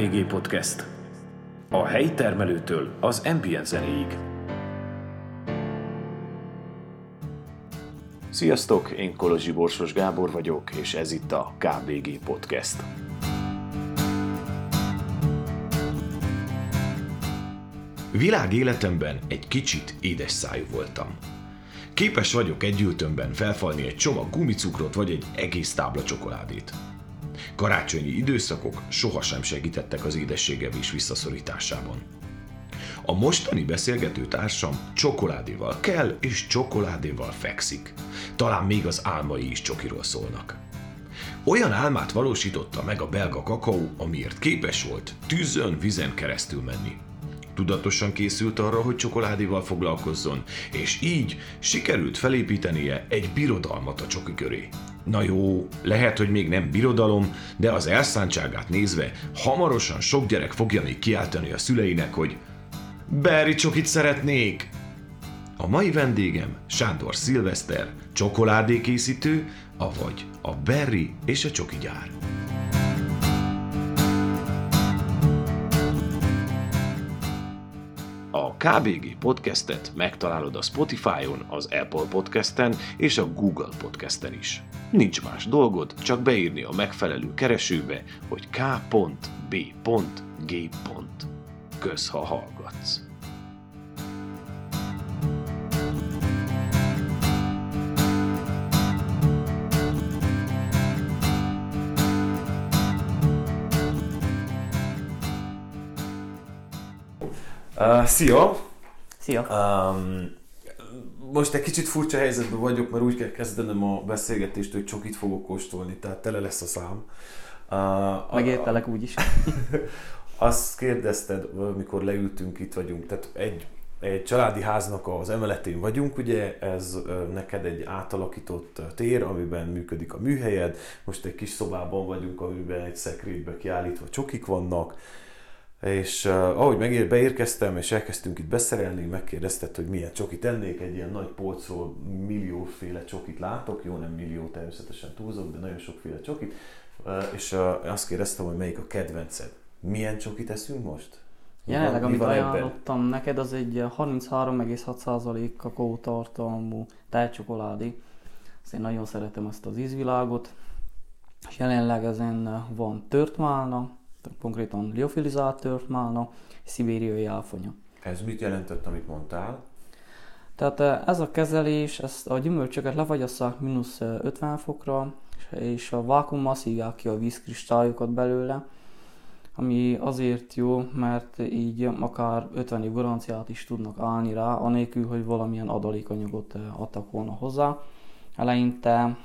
KBG Podcast. A helyi termelőtől az ambient zenéig. Sziasztok, én Kolozsi Borsos Gábor vagyok, és ez itt a KBG Podcast. Világ életemben egy kicsit édes szájú voltam. Képes vagyok egy ültömben felfalni egy csomag gumicukrot vagy egy egész tábla csokoládét. Karácsonyi időszakok sohasem segítettek az édességevés visszaszorításában. A mostani beszélgető társam csokoládéval kell és csokoládéval fekszik. Talán még az álmai is csokiról szólnak. Olyan álmát valósította meg a belga kakaó, amiért képes volt tűzön, vizen keresztül menni. Tudatosan készült arra, hogy csokoládéval foglalkozzon, és így sikerült felépítenie egy birodalmat a csoki köré. Na jó, lehet, hogy még nem birodalom, de az elszántságát nézve hamarosan sok gyerek fogja még kiáltani a szüleinek, hogy Berry csokit szeretnék! A mai vendégem Sándor Szilveszter, csokoládékészítő, avagy a Berry és a csoki gyár. A KBG podcastet megtalálod a Spotify-on, az Apple podcasten és a Google podcasten is. Nincs más dolgod, csak beírni a megfelelő keresőbe, hogy k.b.g. Kösz, ha hallgatsz. Uh, szia! Szia! Um, most egy kicsit furcsa helyzetben vagyok, mert úgy kell kezdenem a beszélgetést, hogy csokit fogok kóstolni, tehát tele lesz a szám. Uh, Megértelek úgyis. azt kérdezted, amikor leültünk, itt vagyunk, tehát egy, egy családi háznak az emeletén vagyunk, ugye, ez neked egy átalakított tér, amiben működik a műhelyed, most egy kis szobában vagyunk, amiben egy szekrénybe kiállítva csokik vannak, és uh, ahogy megér, beérkeztem, és elkezdtünk itt beszerelni, megkérdezted, hogy milyen csokit ennék, egy ilyen nagy polcról millióféle csokit látok, jó, nem millió, természetesen túlzok, de nagyon sokféle csokit, uh, és uh, azt kérdeztem, hogy melyik a kedvenced. Milyen csokit eszünk most? Jelenleg, amit ajánlottam ebben? neked, az egy 33,6% kakaó tartalmú tejcsokoládé. Azt én nagyon szeretem ezt az ízvilágot. És jelenleg ezen van tört málna, konkrétan liofilizált törtmálna, szibériai áfonya. Ez mit jelentett, amit mondtál? Tehát eh, ez a kezelés, ezt a gyümölcsöket lefagyasszák mínusz 50 eh, fokra, és a vákummal szívják ki a vízkristályokat belőle, ami azért jó, mert így akár 50 év garanciát is tudnak állni rá, anélkül, hogy valamilyen adalékanyagot eh, adtak volna hozzá. Eleinte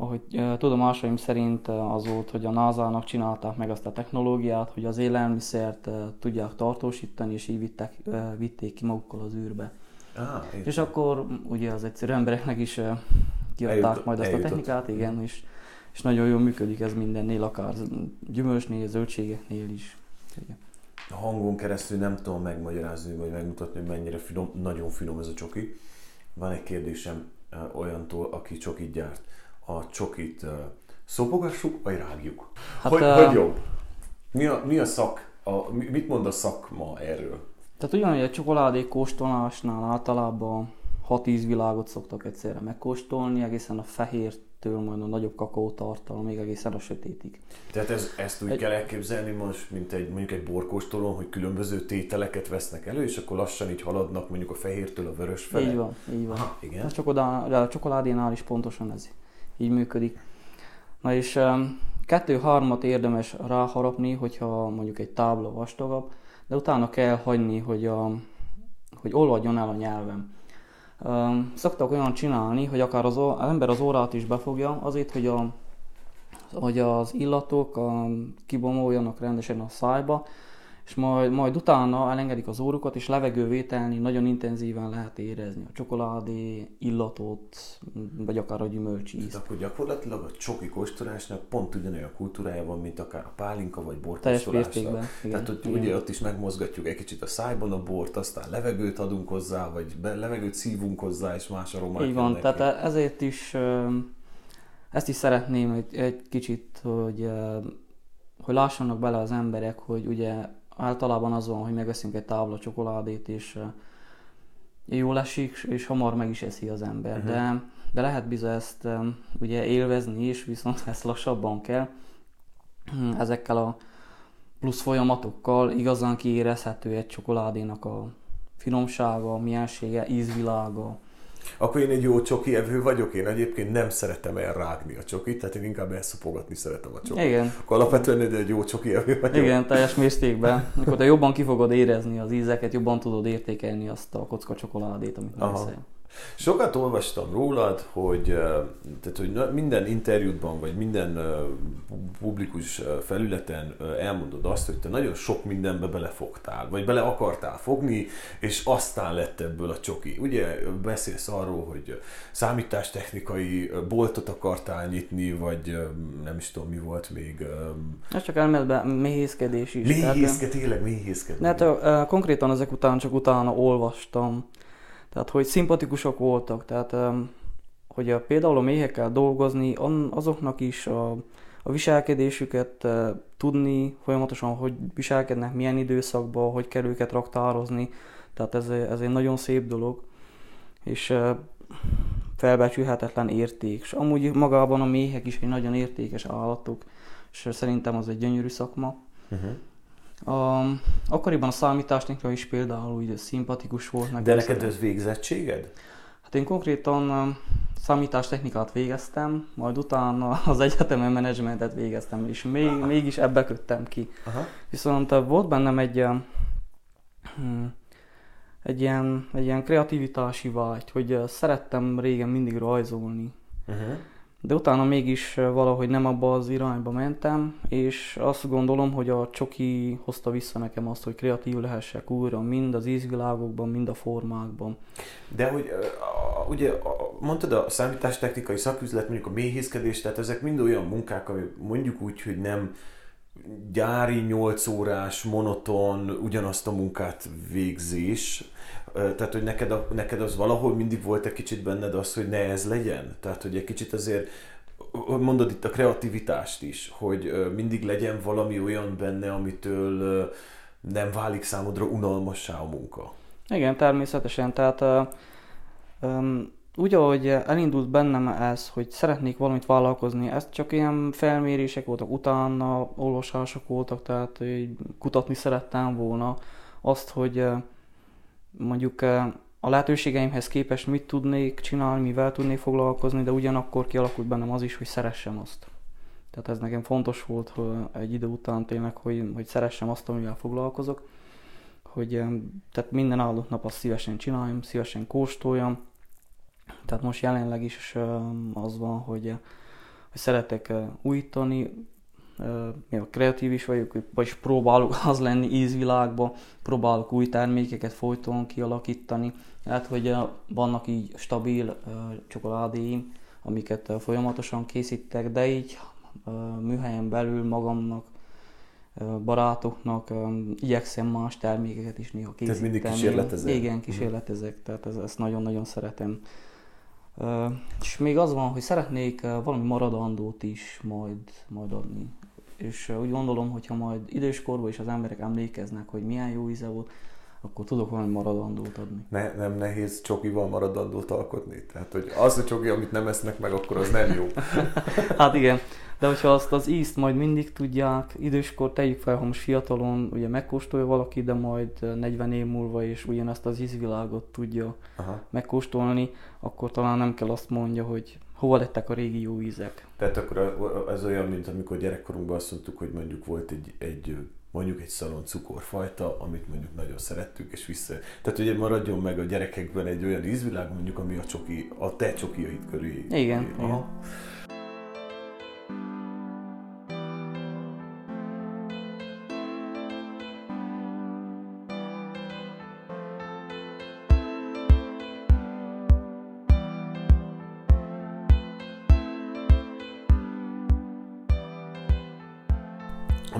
ahogy tudomásaim szerint az volt, hogy a NASA-nak csinálták meg azt a technológiát, hogy az élelmiszert tudják tartósítani, és így vittek, vitték ki magukkal az űrbe. Ah, és akkor ugye az egyszerű embereknek is kiadták eljutott, majd azt eljutott. a technikát, igen, és, és nagyon jól működik ez mindennél, akár gyümölcsnél, zöldségeknél is. Igen. A hangon keresztül nem tudom megmagyarázni, vagy megmutatni, hogy mennyire finom, nagyon finom ez a csoki. Van egy kérdésem olyantól, aki csokit gyárt a csokit szopogassuk, vagy rágjuk? Hát, hogy, uh, hogy jobb? Mi a, mi a szak, a, mit mond a szakma erről? Tehát ugyanúgy a csokoládé kóstolásnál általában hat ízvilágot szoktak egyszerre megkóstolni, egészen a fehértől majd a nagyobb kakaótartalom, még egészen a sötétig. Tehát ez, ezt úgy egy... kell elképzelni most, mint egy, mondjuk egy borkóstolón, hogy különböző tételeket vesznek elő, és akkor lassan így haladnak mondjuk a fehértől a vörös felé? Így van, így van. Aha, igen. A csokoládénál is pontosan ez így működik. Na és kettő-harmat érdemes ráharapni, hogyha mondjuk egy tábla vastagabb, de utána kell hagyni, hogy, a, hogy olvadjon el a nyelvem. Szoktak olyan csinálni, hogy akár az, az ember az órát is befogja, azért, hogy, a, hogy az illatok a, kibomoljanak rendesen a szájba, és majd, majd utána elengedik az órukat, és levegővételni nagyon intenzíven lehet érezni a csokoládé illatot, vagy akár a gyümölcs ízt. akkor gyakorlatilag a csoki kóstolásnak pont ugyanolyan kultúrája van, mint akár a pálinka vagy borkóstolásnak. Tehát hogy igen. ugye ott is megmozgatjuk egy kicsit a szájban a bort, aztán levegőt adunk hozzá, vagy be, levegőt szívunk hozzá, és más aromák Így van, tehát ezért is ezt is szeretném egy, egy kicsit, hogy hogy lássanak bele az emberek, hogy ugye általában az van, hogy megveszünk egy tábla csokoládét, és jól esik, és hamar meg is eszi az ember. Uh-huh. De, de lehet bizony ezt ugye élvezni is, viszont ezt lassabban kell. Ezekkel a plusz folyamatokkal igazán kiérezhető egy csokoládénak a finomsága, miensége, ízvilága. Akkor én egy jó csoki evő vagyok, én egyébként nem szeretem elrágni a csokit, tehát én inkább elszopogatni szeretem a csokit. Igen. Akkor alapvetően egy jó csoki evő vagyok. Igen, teljes mértékben. Akkor te jobban ki fogod érezni az ízeket, jobban tudod értékelni azt a kocka csokoládét, amit megveszel. Sokat olvastam rólad, hogy, tehát, hogy minden interjútban, vagy minden publikus felületen elmondod azt, hogy te nagyon sok mindenbe belefogtál, vagy bele akartál fogni, és aztán lett ebből a csoki. Ugye beszélsz arról, hogy számítástechnikai boltot akartál nyitni, vagy nem is tudom, mi volt még. Ez csak elméletben méhészkedés is. Méhészkedés, tényleg méhészkedés. Hát, konkrétan ezek után csak utána olvastam tehát, hogy szimpatikusok voltak, tehát hogy a, például a méhekkel dolgozni, azoknak is a, a viselkedésüket tudni, folyamatosan, hogy viselkednek, milyen időszakban, hogy kell őket raktározni, tehát ez, ez egy nagyon szép dolog, és felbecsülhetetlen érték. És amúgy magában a méhek is egy nagyon értékes állatok, és szerintem az egy gyönyörű szakma. Uh-huh. A, akkoriban a számítástechnika is például úgy szimpatikus volt. Meg De neked ez végzettséged? Hát én konkrétan számítástechnikát végeztem, majd utána az egyetemen menedzsmentet végeztem, és még, mégis ebbe köttem ki. Aha. Viszont volt bennem egy, hm, egy ilyen, egy ilyen kreativitási vágy, hogy szerettem régen mindig rajzolni. Uh-huh de utána mégis valahogy nem abba az irányba mentem, és azt gondolom, hogy a csoki hozta vissza nekem azt, hogy kreatív lehessek újra, mind az ízvilágokban, mind a formákban. De hogy ugye mondtad a számítástechnikai szaküzlet, mondjuk a méhészkedés, tehát ezek mind olyan munkák, ami mondjuk úgy, hogy nem gyári 8 órás, monoton, ugyanazt a munkát végzés, tehát, hogy neked, neked az valahol mindig volt egy kicsit benned az, hogy ne ez legyen? Tehát, hogy egy kicsit azért mondod itt a kreativitást is, hogy mindig legyen valami olyan benne, amitől nem válik számodra unalmassá a munka. Igen, természetesen. Tehát um, úgy, ahogy elindult bennem ez, hogy szeretnék valamit vállalkozni, ez csak ilyen felmérések voltak, utána olvasások voltak, tehát hogy kutatni szerettem volna azt, hogy mondjuk a lehetőségeimhez képest mit tudnék csinálni, mivel tudnék foglalkozni, de ugyanakkor kialakult bennem az is, hogy szeressem azt. Tehát ez nekem fontos volt hogy egy idő után tényleg, hogy, hogy szeressem azt, amivel foglalkozok. Hogy tehát minden áldott nap azt szívesen csináljam, szívesen kóstoljam. Tehát most jelenleg is az van, hogy, hogy szeretek újítani, a kreatív is vagyok, vagyis próbálok az lenni ízvilágba, próbálok új termékeket folyton kialakítani. Hát, hogy vannak így stabil csokoládéim, amiket folyamatosan készítek, de így műhelyen belül magamnak, barátoknak igyekszem más termékeket is néha készíteni. Tehát mindig kísérletezek? Igen, mhm. kísérletezek, tehát ez, ezt nagyon-nagyon szeretem. És még az van, hogy szeretnék valami maradandót is majd, majd adni. És úgy gondolom, hogyha majd időskorban is az emberek emlékeznek, hogy milyen jó íze volt, akkor tudok valami maradandót adni. Ne, nem nehéz csokival maradandót alkotni? Tehát, hogy az a csoki, amit nem esznek meg, akkor az nem jó. hát igen, de hogyha azt az ízt majd mindig tudják, időskor tegyük fel, ha most fiatalon ugye megkóstolja valaki, de majd 40 év múlva is ugyanezt az ízvilágot tudja Aha. megkóstolni, akkor talán nem kell azt mondja, hogy hova lettek a régi jó ízek. Tehát akkor ez olyan, mint amikor gyerekkorunkban azt mondtuk, hogy mondjuk volt egy, egy mondjuk egy szalon cukorfajta, amit mondjuk nagyon szerettük, és vissza... Tehát ugye maradjon meg a gyerekekben egy olyan ízvilág, mondjuk, ami a, csoki, a te csokiait körül. Igen, Aha.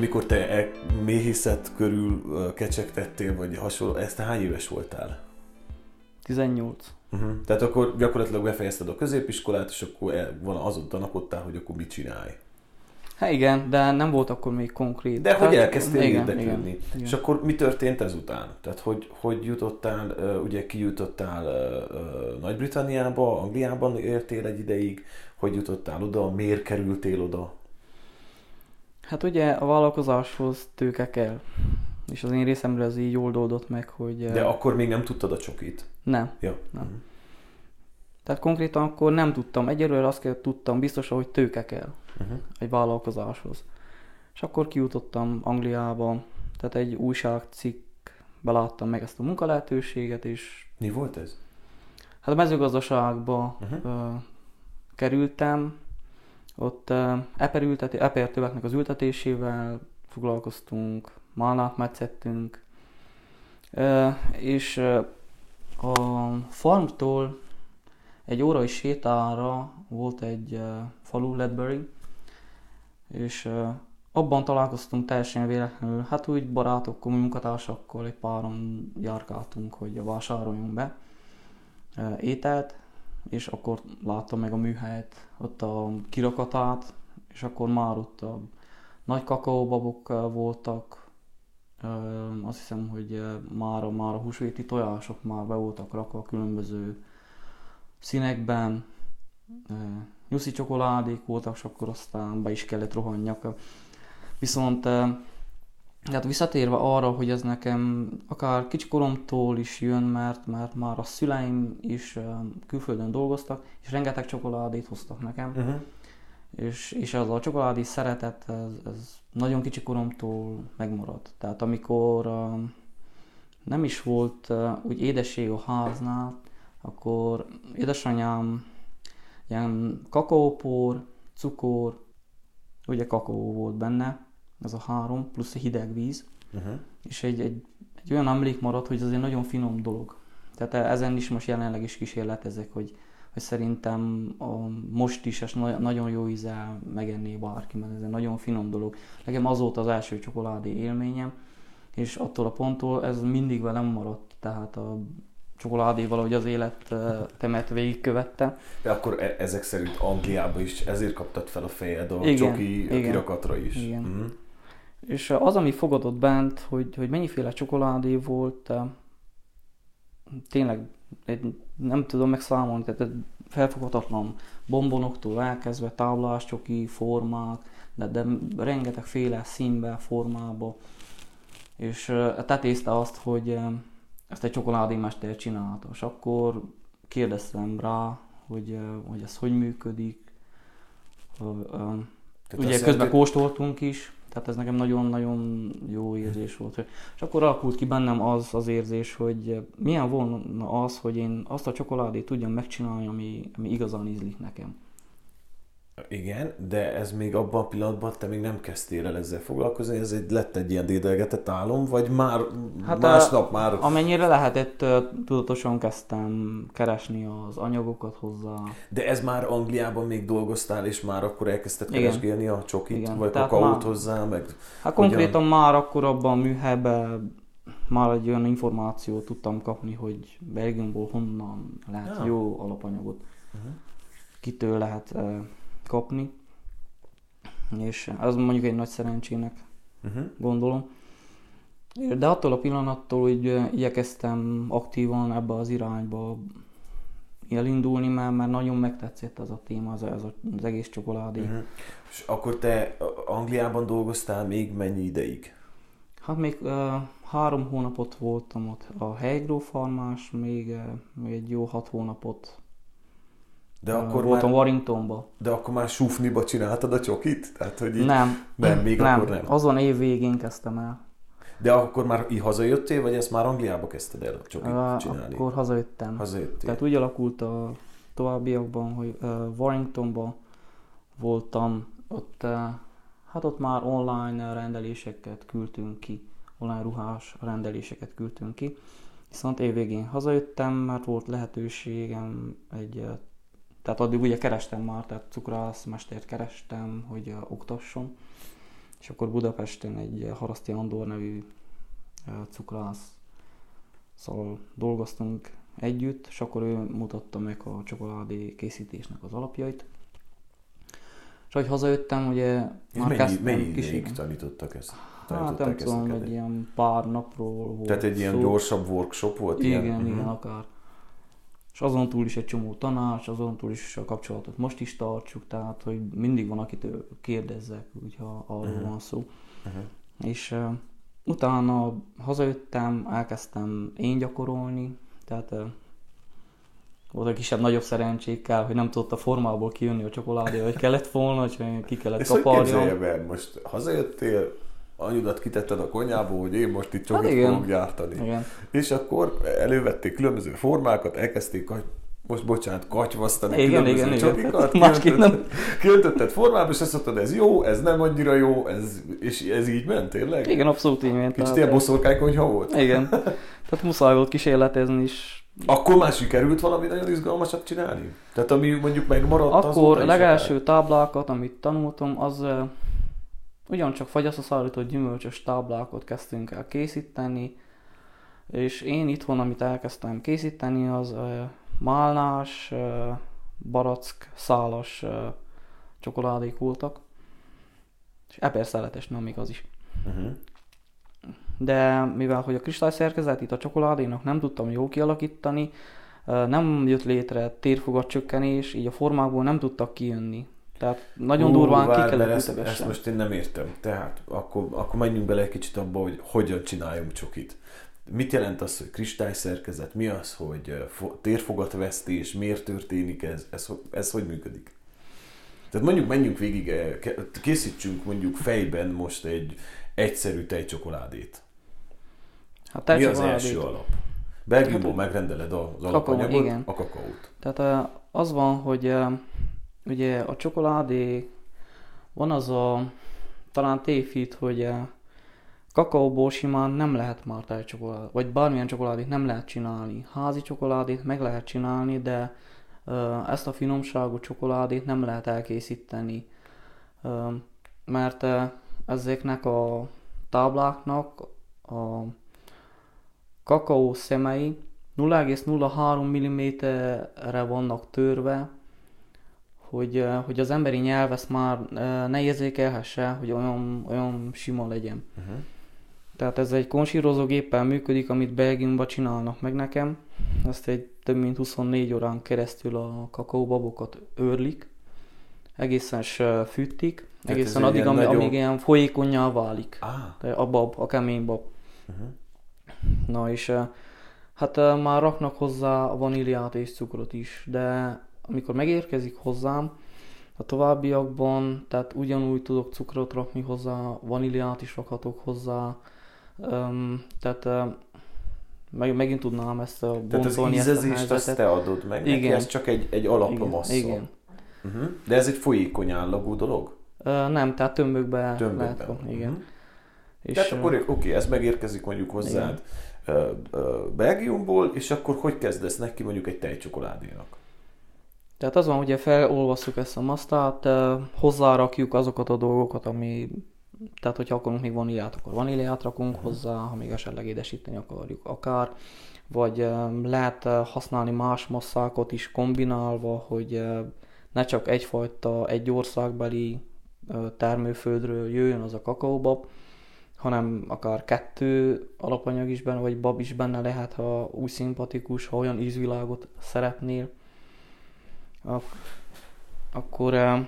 Amikor te e méhészet körül kecsegtettél, vagy hasonló, ezt hány éves voltál? 18. Uh-huh. Tehát akkor gyakorlatilag befejezted a középiskolát, és akkor el, van azon tanakodtál, hogy akkor mit csinálj. Hát igen, de nem volt akkor még konkrét. De hogy Tehát- elkezdtél igen, érdeklődni. igen, igen. És akkor mi történt ezután? Tehát hogy, hogy jutottál, ugye kijutottál Nagy-Britanniába, Angliában értél egy ideig, hogy jutottál oda, miért kerültél oda? Hát ugye a vállalkozáshoz tőke kell. És az én részemről ez így jól oldott meg, hogy... eh, De akkor még nem tudtad a csokit. Nem. Ja. Nem. Tehát konkrétan akkor nem tudtam. Egyelőre azt kell, tudtam biztosan, hogy tőke kell Uh-huh. egy vállalkozáshoz. És akkor kijutottam Angliába, tehát egy újságcikkbe láttam meg ezt a munkalehetőséget, és Mi volt ez? hát a mezőgazdaságba Uh-huh. ö, kerültem, ott ö, eperülteti, epertöveknek az ültetésével foglalkoztunk, málnát metszettünk, és a farmtól egy órai sétára volt egy falu, Ledbury, és abban találkoztunk teljesen véletlenül, hát úgy barátokkal, munkatársakkal, egy páron járkáltunk, hogy vásároljunk be ételt, és akkor láttam meg a műhelyet, ott a kirakatát, és akkor már ott a nagy kakaóbabok voltak, azt hiszem, hogy már, a- már a húsvéti tojások már be voltak rakva különböző színekben, nyuszi csokoládék voltak, és akkor aztán be is kellett rohanjak. Viszont ö, hát visszatérve arra, hogy ez nekem akár kicsikoromtól is jön, mert, mert már a szüleim is külföldön dolgoztak, és rengeteg csokoládét hoztak nekem, Uh-huh. és, és az a csokoládé szeretet, ez, ez nagyon kicsi koromtól megmaradt. Tehát amikor uh, nem is volt uh, úgy édesség a háznál, akkor édesanyám ilyen kakaópor, cukor, ugye kakaó volt benne, ez a három, plusz a hideg víz, Uh-huh. és egy, egy, egy olyan emlék maradt, hogy ez egy nagyon finom dolog. Tehát ezen is most jelenleg is kísérletezek, hogy, hogy szerintem a, most is ez na- nagyon jó íze megenné bárki, mert ez egy nagyon finom dolog. Nekem az volt az első csokoládé élményem, és attól a ponttól ez mindig velem maradt, tehát a csokoládé valahogy az életemet végigkövette. De akkor e- ezek szerint Angliába is ezért kaptad fel a fejed a Igen, csoki igen. kirakatra is. Igen. Uh-huh. És az, ami fogadott bent, hogy, hogy mennyiféle csokoládé volt, tényleg nem tudom megszámolni, tehát felfoghatatlan bombonoktól elkezdve táblás, csoki, formák, de, de rengetegféle színbe, formába. És tetézte azt, hogy ezt egy csokoládémester csinálta. És akkor kérdeztem rá, hogy, hogy ez hogy működik. Tehát Ugye közben jelenti- kóstoltunk is, tehát ez nekem nagyon-nagyon jó érzés volt. És akkor alakult ki bennem az az érzés, hogy milyen volna az, hogy én azt a csokoládét tudjam megcsinálni, ami, ami igazán ízlik nekem. Igen, de ez még abban a pillanatban te még nem kezdtél el ezzel foglalkozni, ez egy, lett egy ilyen dédelgetett álom, vagy már hát másnap már... Amennyire lehetett, tudatosan kezdtem keresni az anyagokat hozzá. De ez már Angliában még dolgoztál, és már akkor elkezdted Igen. keresgélni a csokit, Igen, vagy tehát kakaót már- hozzá, meg... Hát konkrétan már akkor abban a műhelyben már egy olyan információt tudtam kapni, hogy Belgiumból honnan lehet Ja. jó alapanyagot, Uh-huh. kitől lehet kapni. És az mondjuk egy nagy szerencsének Uh-huh. gondolom. De attól a pillanattól, hogy igyekeztem aktívan ebbe az irányba elindulni, mert, mert nagyon megtetszett az a téma, az, az, az egész csokoládé. Uh-huh. És akkor te Angliában dolgoztál még mennyi ideig? Hát még uh, három hónapot voltam ott a Heigró farmás, még, uh, még egy jó hat hónapot De akkor, voltam már, Warringtonba. de akkor már sufniba csináltad a csokit? Tehát, hogy így, Nem, nem, még nem, akkor nem. azon év végén kezdtem el. De akkor már így hazajöttél, vagy ezt már Angliába kezdted el a csokit Uh, csinálni? akkor hazajöttem. Hazajöttél. Tehát úgy alakult a továbbiakban, hogy uh, Warringtonban voltam, ott, uh, hát ott már online rendeléseket küldtünk ki, online ruhás rendeléseket küldtünk ki. Viszont évvégén hazajöttem, mert volt lehetőségem egy, tehát addig ugye kerestem már, tehát cukrászmestert kerestem, hogy oktasson. És akkor Budapesten egy Haraszti Andor nevű cukrász Szóval dolgoztunk együtt, és akkor ő mutatta meg a csokoládé készítésnek az alapjait. És ahogy hazajöttem, ugye És már mennyi, kezdtem mennyi ideig kísérni. tanítottak ezt? Hát nem tudom, egy ilyen pár napról volt Tehát egy ilyen szó. gyorsabb workshop volt? Igen, ilyen? igen, Mhm. akár. És azon túl is egy csomó tanács, azon túl is a kapcsolatot most is tartsuk, tehát hogy mindig van, akitől kérdezzek, hogyha arról Mhm. van szó. Mhm. És uh, utána hazajöttem, elkezdtem én gyakorolni, tehát uh, volt egy kisebb-nagyobb szerencsékkel, hogy nem tudott a formából kijönni a csokoládé, hogy kellett volna, hogy ki kellett Ezt hogy? Most hazajöttél, anyudat kitetted a konyából, hogy én most itt csokit Hát igen. fogok gyártani. Igen. És akkor elővették különböző formákat, elkezdték katy- most bocsánat, katyvasztani Igen, különböző igen, igen. csokikat, nem. kiöntötted- kiöntötted formába, és azt mondtad, ez jó, ez nem annyira jó, ez, és ez így ment tényleg? Igen, abszolút így ment. Kicsit tehát, ilyen boszorkánykonyha volt? Igen. Tehát muszáj volt kísérletezni is. Akkor már sikerült valami nagyon izgalmasat csinálni? Tehát ami mondjuk megmaradt Akkor legelső táblákat, amit tanultam, az ugyancsak fagyasztószállított gyümölcsös táblákat kezdtünk el készíteni, és én itthon, amit elkezdtem készíteni, az uh, málnás, uh, barack, szálas uh, csokoládék voltak, és eperszeletes, nem még az is. Uh-huh. de mivel hogy a kristályszerkezetét a csokoládénak nem tudtam jól kialakítani, nem jött létre térfogatcsökkenés, így a formákból nem tudtak kijönni. Tehát nagyon Hú, durván ki várj, kellett ezt, ütegessen. ezt most én nem értem. Tehát akkor, akkor menjünk bele egy kicsit abba, hogy hogyan csináljunk csokit. Mit jelent az, hogy kristályszerkezet? Mi az, hogy fo- térfogatvesztés? Miért történik ez? Ez, ez hogy működik? Tehát mondjuk menjünk végig, készítsünk mondjuk fejben most egy egyszerű tejcsokoládét. Hát Mi az tejcsokoládét- első alap? Belgiumból Hát, megrendeled az alapanyagot, igen. a kakaót. Tehát az van, hogy ugye a csokoládé, van az a talán tévhit, hogy kakaóból simán nem lehet már tejcsokoládét, vagy bármilyen csokoládét nem lehet csinálni. Házi csokoládét meg lehet csinálni, de ezt a finomságú csokoládét nem lehet elkészíteni, mert ezeknek a tábláknak a kakaó szemei 0,03 mm-re vannak törve, hogy, hogy az emberi nyelv ezt már ne érzékelhesse, hogy olyan, olyan sima legyen. Uh-huh. Tehát ez egy konsírozógéppel működik, amit Belgiumban csinálnak meg nekem. Ezt egy több mint 24 órán keresztül a kakaóbabokat őrlik, egészen fűtik, egészen addig, ami, nagyon- amíg ilyen folyékonyá válik. Ah, A bab, a kemény bab. uh-huh. Na és hát már raknak hozzá vaníliát és cukrot is, de amikor megérkezik hozzám, a továbbiakban, tehát ugyanúgy tudok cukrot rakni hozzá, vaníliát is rakhatok hozzá, um, tehát eh, meg, megint tudnám ezt a Tehát az ízezést azt te adod meg neki, Igen. ez csak egy, egy alapmassza. Igen, igen. Uh-huh. De ez egy folyékony állagú dolog? Ö, nem, tehát tömbökbe, lehet Tömbökben. kapni, igen. Mhm. És, Tehát akkor oké, ez megérkezik mondjuk hozzád ö, Belgiumból, és akkor hogy kezdesz neki mondjuk egy tejcsokoládénak? Tehát az van, hogy felolvasszuk ezt a masztát, hozzárakjuk azokat a dolgokat, ami, tehát hogyha akarunk még vaníliát, akkor vaníliát rakunk hozzá, ha még esetleg édesíteni akarjuk akár, vagy eh, lehet eh, használni más masszákat is kombinálva, hogy ne csak egyfajta, egy országbeli termőföldről jöjjön az a kakaóbab, hanem akár kettő alapanyag is benne, vagy bab is benne lehet, ha úgy szimpatikus, ha olyan ízvilágot szeretnél. Ak- akkor, eh,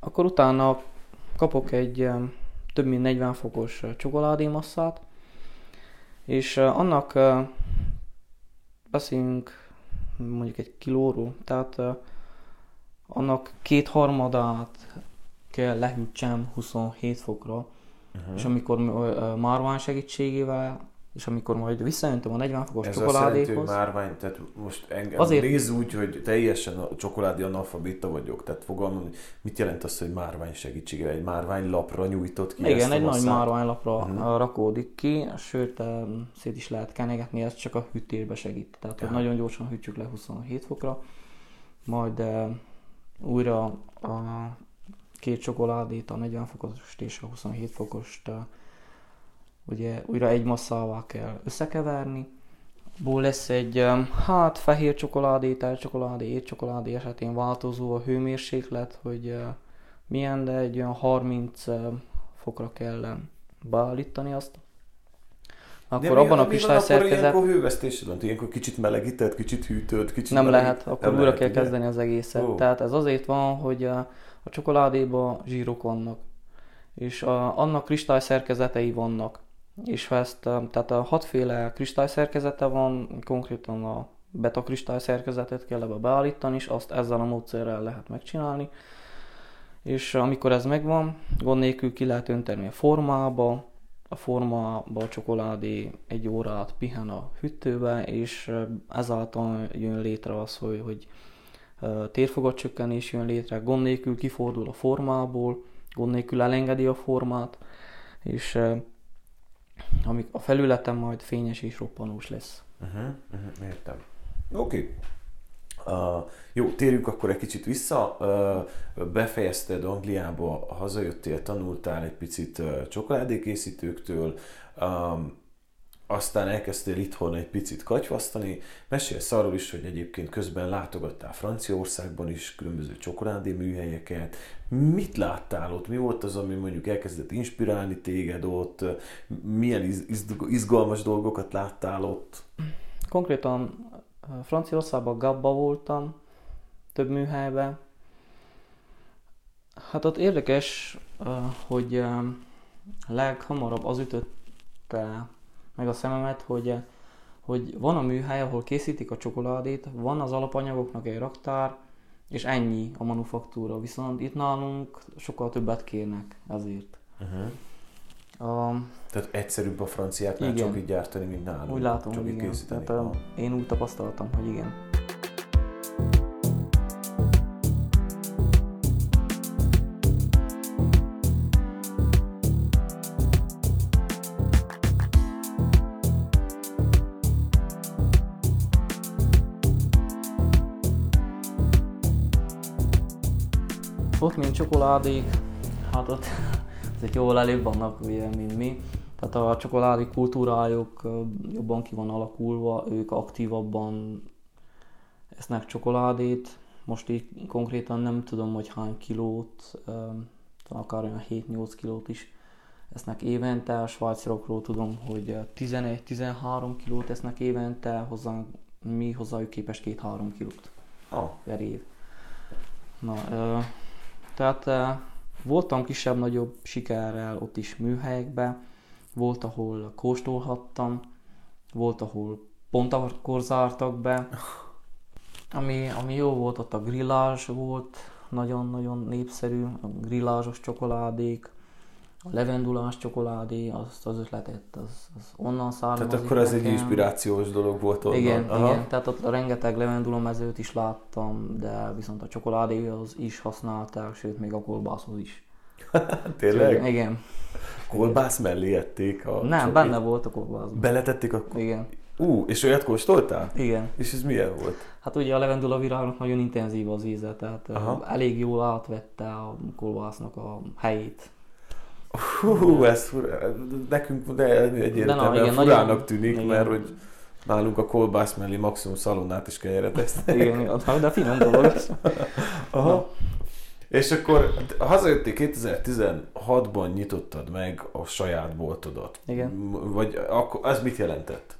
akkor utána kapok egy eh, több mint 40 fokos eh, csokoládémasszát, és annak beszélünk mondjuk egy kilóról, tehát eh, annak kétharmadát kell lehűtsem 27 fokra, Uh-huh. és amikor márvány segítségével, és amikor majd visszajöntem a 40 fokos Ez azt jelenti, hogy csokoládékhoz, márvány, tehát most engem Azért- néz úgy, hogy teljesen a csokoládé analfabéta vagyok, tehát fogalmam, hogy mit jelent az, hogy márvány segítségével, egy márvány lapra nyújtott ki igen, egy nagy masszát? márványlapra Mhm. uh-huh. rakódik ki, sőt szét is lehet kenegetni, ez csak a hűtésbe segít. Tehát, hogy nagyon gyorsan hűtjük le 27 fokra, majd újra a két csokoládét, a 40 fokost és a 27 fokost ugye újra egy masszává kell összekeverni, ból lesz egy, hát fehér csokoládé, telcsokoládé, étcsokoládé esetén változó a hőmérséklet, hogy ö, milyen, de egy olyan 30 ö, fokra kell beállítani azt. Akkor De mi- abban a mi kristály van akkor szerkezet ilyenkor hővesztésed van? Ilyenkor kicsit melegített, kicsit hűtött, kicsit nem melegít- lehet, akkor nem újra lehet, kell ugye? kezdeni az egészet. Ó. Tehát ez azért van, hogy a, a csokoládéban zsírok vannak, és a, annak kristály szerkezetei vannak. És ha ezt, tehát a hatféle kristály szerkezete van, konkrétan a beta kristály szerkezetet kell ebbe beállítani, és azt ezzel a módszerrel lehet megcsinálni. És amikor ez megvan, gond nélkül ki lehet önteni a formába, a formába a csokoládé egy órát pihen a hűtőbe, és ezáltal jön létre az, hogy, hogy térfogatcsökkenés jön létre, gond nélkül kifordul a formából, gond nélkül elengedi a formát, és amik a felületen majd fényes és roppanós lesz. Uh-huh, uh-huh, értem. Oké. Okay. Uh, jó, térjünk akkor egy kicsit vissza. Uh, befejezted Angliába, hazajöttél, tanultál egy picit uh, csokoládékészítőktől, um, aztán elkezdtél itthon egy picit katyvasztani. Mesélsz arról is, hogy egyébként közben látogattál Franciaországban is különböző csokoládé műhelyeket. Mit láttál ott? Mi volt az, ami mondjuk elkezdett inspirálni téged ott? Milyen iz- izg- izgalmas dolgokat láttál ott? Konkrétan Franciaországban Gabba voltam, több műhelyben. Hát ott érdekes, hogy leghamarabb az ütötte meg a szememet, hogy, hogy van a műhely, ahol készítik a csokoládét, van az alapanyagoknak egy raktár, és ennyi a manufaktúra. Viszont itt nálunk sokkal többet kérnek ezért. Uh-huh. A, Tehát egyszerűbb a franciáknál Igen. így gyártani, mint nálunk. úgy látom, így igen. készíteni. Tehát, Ah. én úgy tapasztaltam, hogy igen. Ott, mint csokoládék, hát ott ezek jól előbb vannak, ugye, mint mi. Tehát a csokoládé kultúrájuk jobban ki van alakulva, ők aktívabban esznek csokoládét. Most így konkrétan nem tudom, hogy hány kilót, akár olyan 7-8 kilót is esznek évente. A svájciakról tudom, hogy ö, 11-13 kilót esznek évente, hozzánk, mi hozzájuk képest 2-3 kilót Ah, per év. Na, ö, tehát ö, voltam kisebb-nagyobb sikerrel ott is műhelyekben, volt, ahol kóstolhattam, volt, ahol pont akkor zártak be. Ami, ami jó volt, ott a grillázs volt, nagyon-nagyon népszerű, a grillázsos csokoládék, a levendulás csokoládé, azt az ötletet, az, az onnan származik tehát akkor ez egy nekem. inspirációs dolog volt onnan. Igen, Aha. igen, tehát ott rengeteg levendulomezőt is láttam, de viszont a csokoládéhoz is használták, sőt még a kolbászhoz is. Tényleg? Igen. Kolbász mellé ették a Nem, csokit? benne volt a kolbászban. Beletették a... Igen, Ú, és olyat kóstoltál? igen. És ez milyen volt? Hát ugye a levendula virágnak nagyon intenzív az íze, tehát. Aha. elég jól átvette a kolbásznak a helyét. Hú, ez nekünk de egyértelműen igen, furának nagyon- tűnik, igen. mert hogy nálunk a kolbász mellé maximum szalonnát is kenyeret esznek. Igen, de finom dolog. Aha. És akkor hazajöttél 2016-ban nyitottad meg a saját boltodat. Igen. Vagy akkor, ez mit jelentett?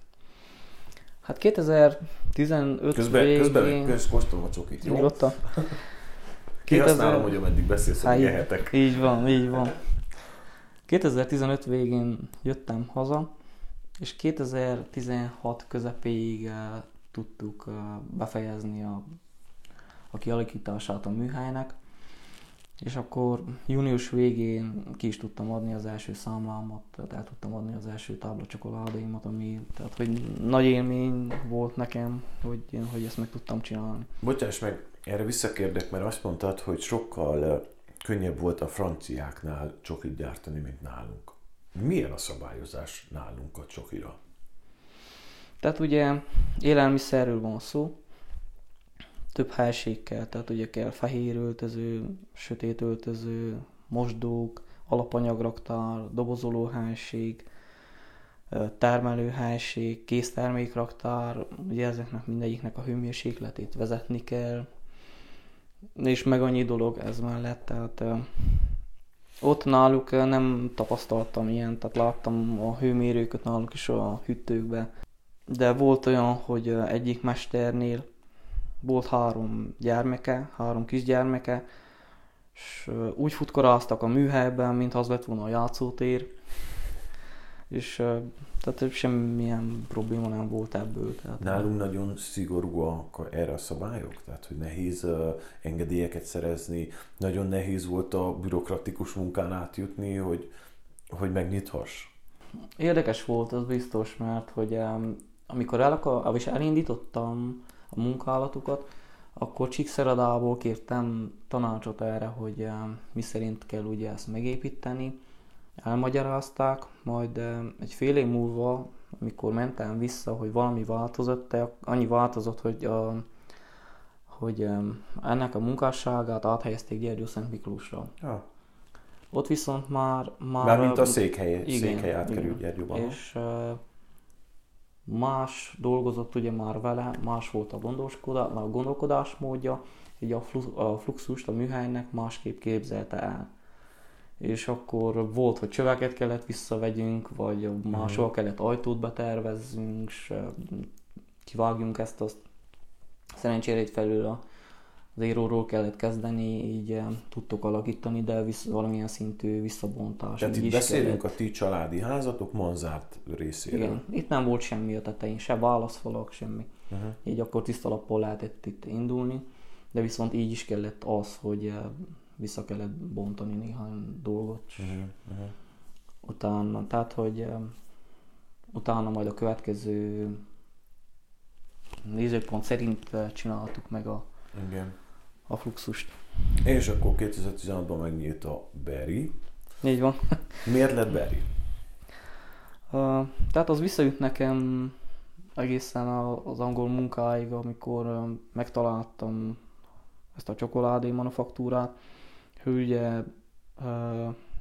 Hát 2015 Közben, végén... közben közben kóstolom a csokit, jó? Nyugodtan. Kihasználom, 2000 hogy ameddig beszélsz, Hát hogy így- ehetek. Így van, így van. 2015 végén jöttem haza, és 2016 közepéig eh, tudtuk eh, befejezni a, a kialakítását a műhelynek, és akkor június végén ki is tudtam adni az első számlámat, tehát el tudtam adni az első tábla csokoládéimat, ami, tehát hogy nagy élmény volt nekem, hogy, hogy ezt meg tudtam csinálni. Bocsáss meg, erre visszakérdek, mert azt mondtad, hogy sokkal ö, könnyebb volt a franciáknál csokit gyártani, mint nálunk. Milyen a szabályozás nálunk a csokira? Tehát ugye élelmiszerről van szó, több helység kell, tehát ugye kell fehér öltöző, sötét öltöző, mosdók, alapanyagraktár, dobozoló helység, termelőhelység, késztermékraktár, ugye ezeknek mindegyiknek a hőmérsékletét vezetni kell, és meg annyi dolog ez mellett, tehát ott náluk nem tapasztaltam ilyen, tehát láttam a hőmérőket náluk is a hűtőkbe, de volt olyan, hogy egyik mesternél volt három gyermeke, három kisgyermeke, és úgy futkoráztak a műhelyben, mint az lett volna a játszótér, és tehát semmilyen probléma nem volt ebből. Tehát Nálunk nagyon szigorúak erre a szabályok, tehát hogy nehéz engedélyeket szerezni, nagyon nehéz volt a bürokratikus munkán átjutni, hogy, hogy megnyithass. Érdekes volt, az biztos, mert hogy amikor el és elindítottam a munkálatukat, akkor Csíkszeredából kértem tanácsot erre, hogy mi szerint kell ugye ezt megépíteni, elmagyarázták, majd egy fél év múlva, amikor mentem vissza, hogy valami változott, annyi változott, hogy, a, hogy ennek a munkásságát áthelyezték Gyergyó Szent Miklósra. Ja. Ott viszont már... Már Mármint a székhely, igen, székhely átkerült Gyergyóban. És más dolgozott ugye már vele, más volt a, a gondolkodásmódja, így a, a fluxust a műhelynek másképp képzelte el és akkor volt, hogy csöveket kellett visszavegyünk, vagy máshol mhm. kellett ajtót betervezzünk, és kivágjunk ezt, azt szerencsére itt felül a zéróról kellett kezdeni, így tudtok alakítani, de visz, valamilyen szintű visszabontás. Tehát itt beszélünk kellett. a ti családi házatok manzárt részéről. Igen, itt nem volt semmi a tetején, se válaszfalak, semmi. Uh-huh. Így akkor tisztalappal lehetett itt indulni, de viszont így is kellett az, hogy vissza kellett bontani néhány dolgot. Uh-huh. Utána, tehát, hogy utána majd a következő nézőpont szerint csináltuk meg a, Igen. a fluxust. És akkor 2016-ban megnyílt a Berry. Így van. Miért lett Berry? Uh, tehát az visszajött nekem egészen az angol munkáig, amikor megtaláltam ezt a csokoládé manufaktúrát, hogy ugye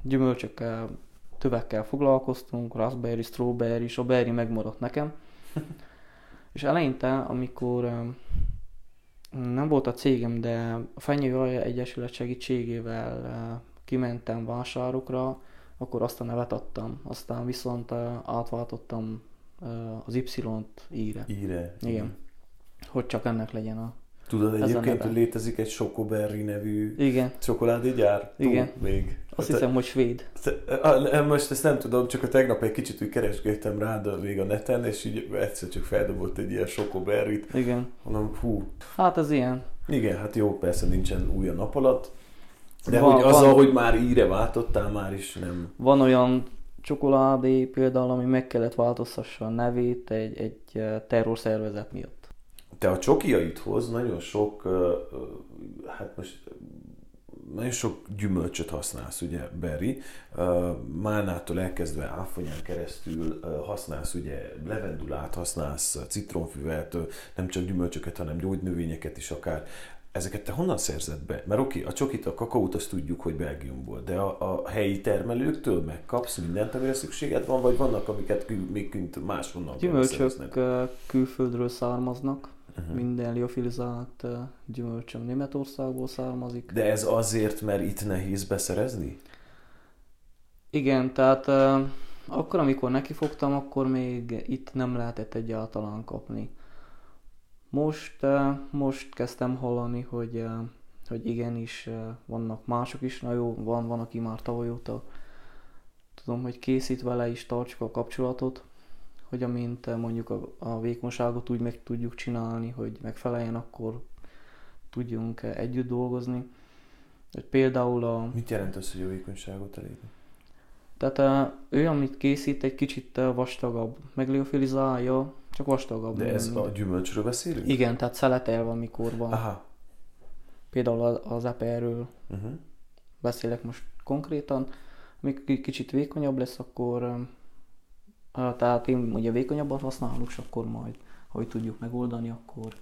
gyümölcsökkel, tövekkel foglalkoztunk, raspberry, strawberry, és a berry megmaradt nekem. és eleinte, amikor nem volt a cégem, de a Fenyő Egyesület segítségével kimentem vásárokra, akkor azt a nevet adtam. Aztán viszont átváltottam az Y-t íre. Íre. Igen. Hogy csak ennek legyen a Tudod egyébként, létezik egy Chocoberry nevű Igen. csokoládégyár? Igen. Túl, még. Azt hát, hiszem, hogy svéd. Most ezt nem tudom, csak a tegnap egy kicsit úgy keresgéltem rá de még a neten, és így egyszer csak feldobott egy ilyen Chocoberry-t. Igen. Mondom, hú. Hát ez ilyen. Igen, hát jó, persze nincsen új a nap alatt. De van, hogy azzal, van, hogy már íre váltottál, már is nem. Van olyan csokoládé például, ami meg kellett változtassa a nevét egy, egy terrorszervezet miatt te a csokiaidhoz nagyon sok, hát most nagyon sok gyümölcsöt használsz, ugye, Berry. Málnától elkezdve áfonyán keresztül használsz, ugye, levendulát használsz, citromfüvet, nem csak gyümölcsöket, hanem gyógynövényeket is akár. Ezeket te honnan szerzed be? Mert oké, a csokit, a kakaót azt tudjuk, hogy Belgiumból, de a, a helyi termelőktől megkapsz mindent, amire szükséged van, vagy vannak, amiket még kint máshonnan Gyümölcsök külföldről származnak, uh-huh. minden liofilizált gyümölcsöm Németországból származik. De ez azért, mert itt nehéz beszerezni? Igen, tehát akkor, amikor nekifogtam, akkor még itt nem lehetett egyáltalán kapni. Most, most kezdtem hallani, hogy, hogy igenis vannak mások is, na jó, van, van, aki már tavaly óta tudom, hogy készít vele is, tartsuk a kapcsolatot, hogy amint eh, mondjuk a, a vékonyságot úgy meg tudjuk csinálni, hogy megfeleljen, akkor tudjunk eh, együtt dolgozni. Például a... Mit jelent az, hogy a vékonyságot elérni? Tehát eh, ő, amit készít, egy kicsit vastagabb, megliofilizálja, csak vastagabb. De ez a gyümölcsről beszélünk? Igen, tehát szeletelve, amikor van. Aha. Például az eperről uh-huh. beszélek most konkrétan. Amikor kicsit vékonyabb lesz, akkor tehát én ugye vékonyabbat használok, és akkor majd, hogy tudjuk megoldani, akkor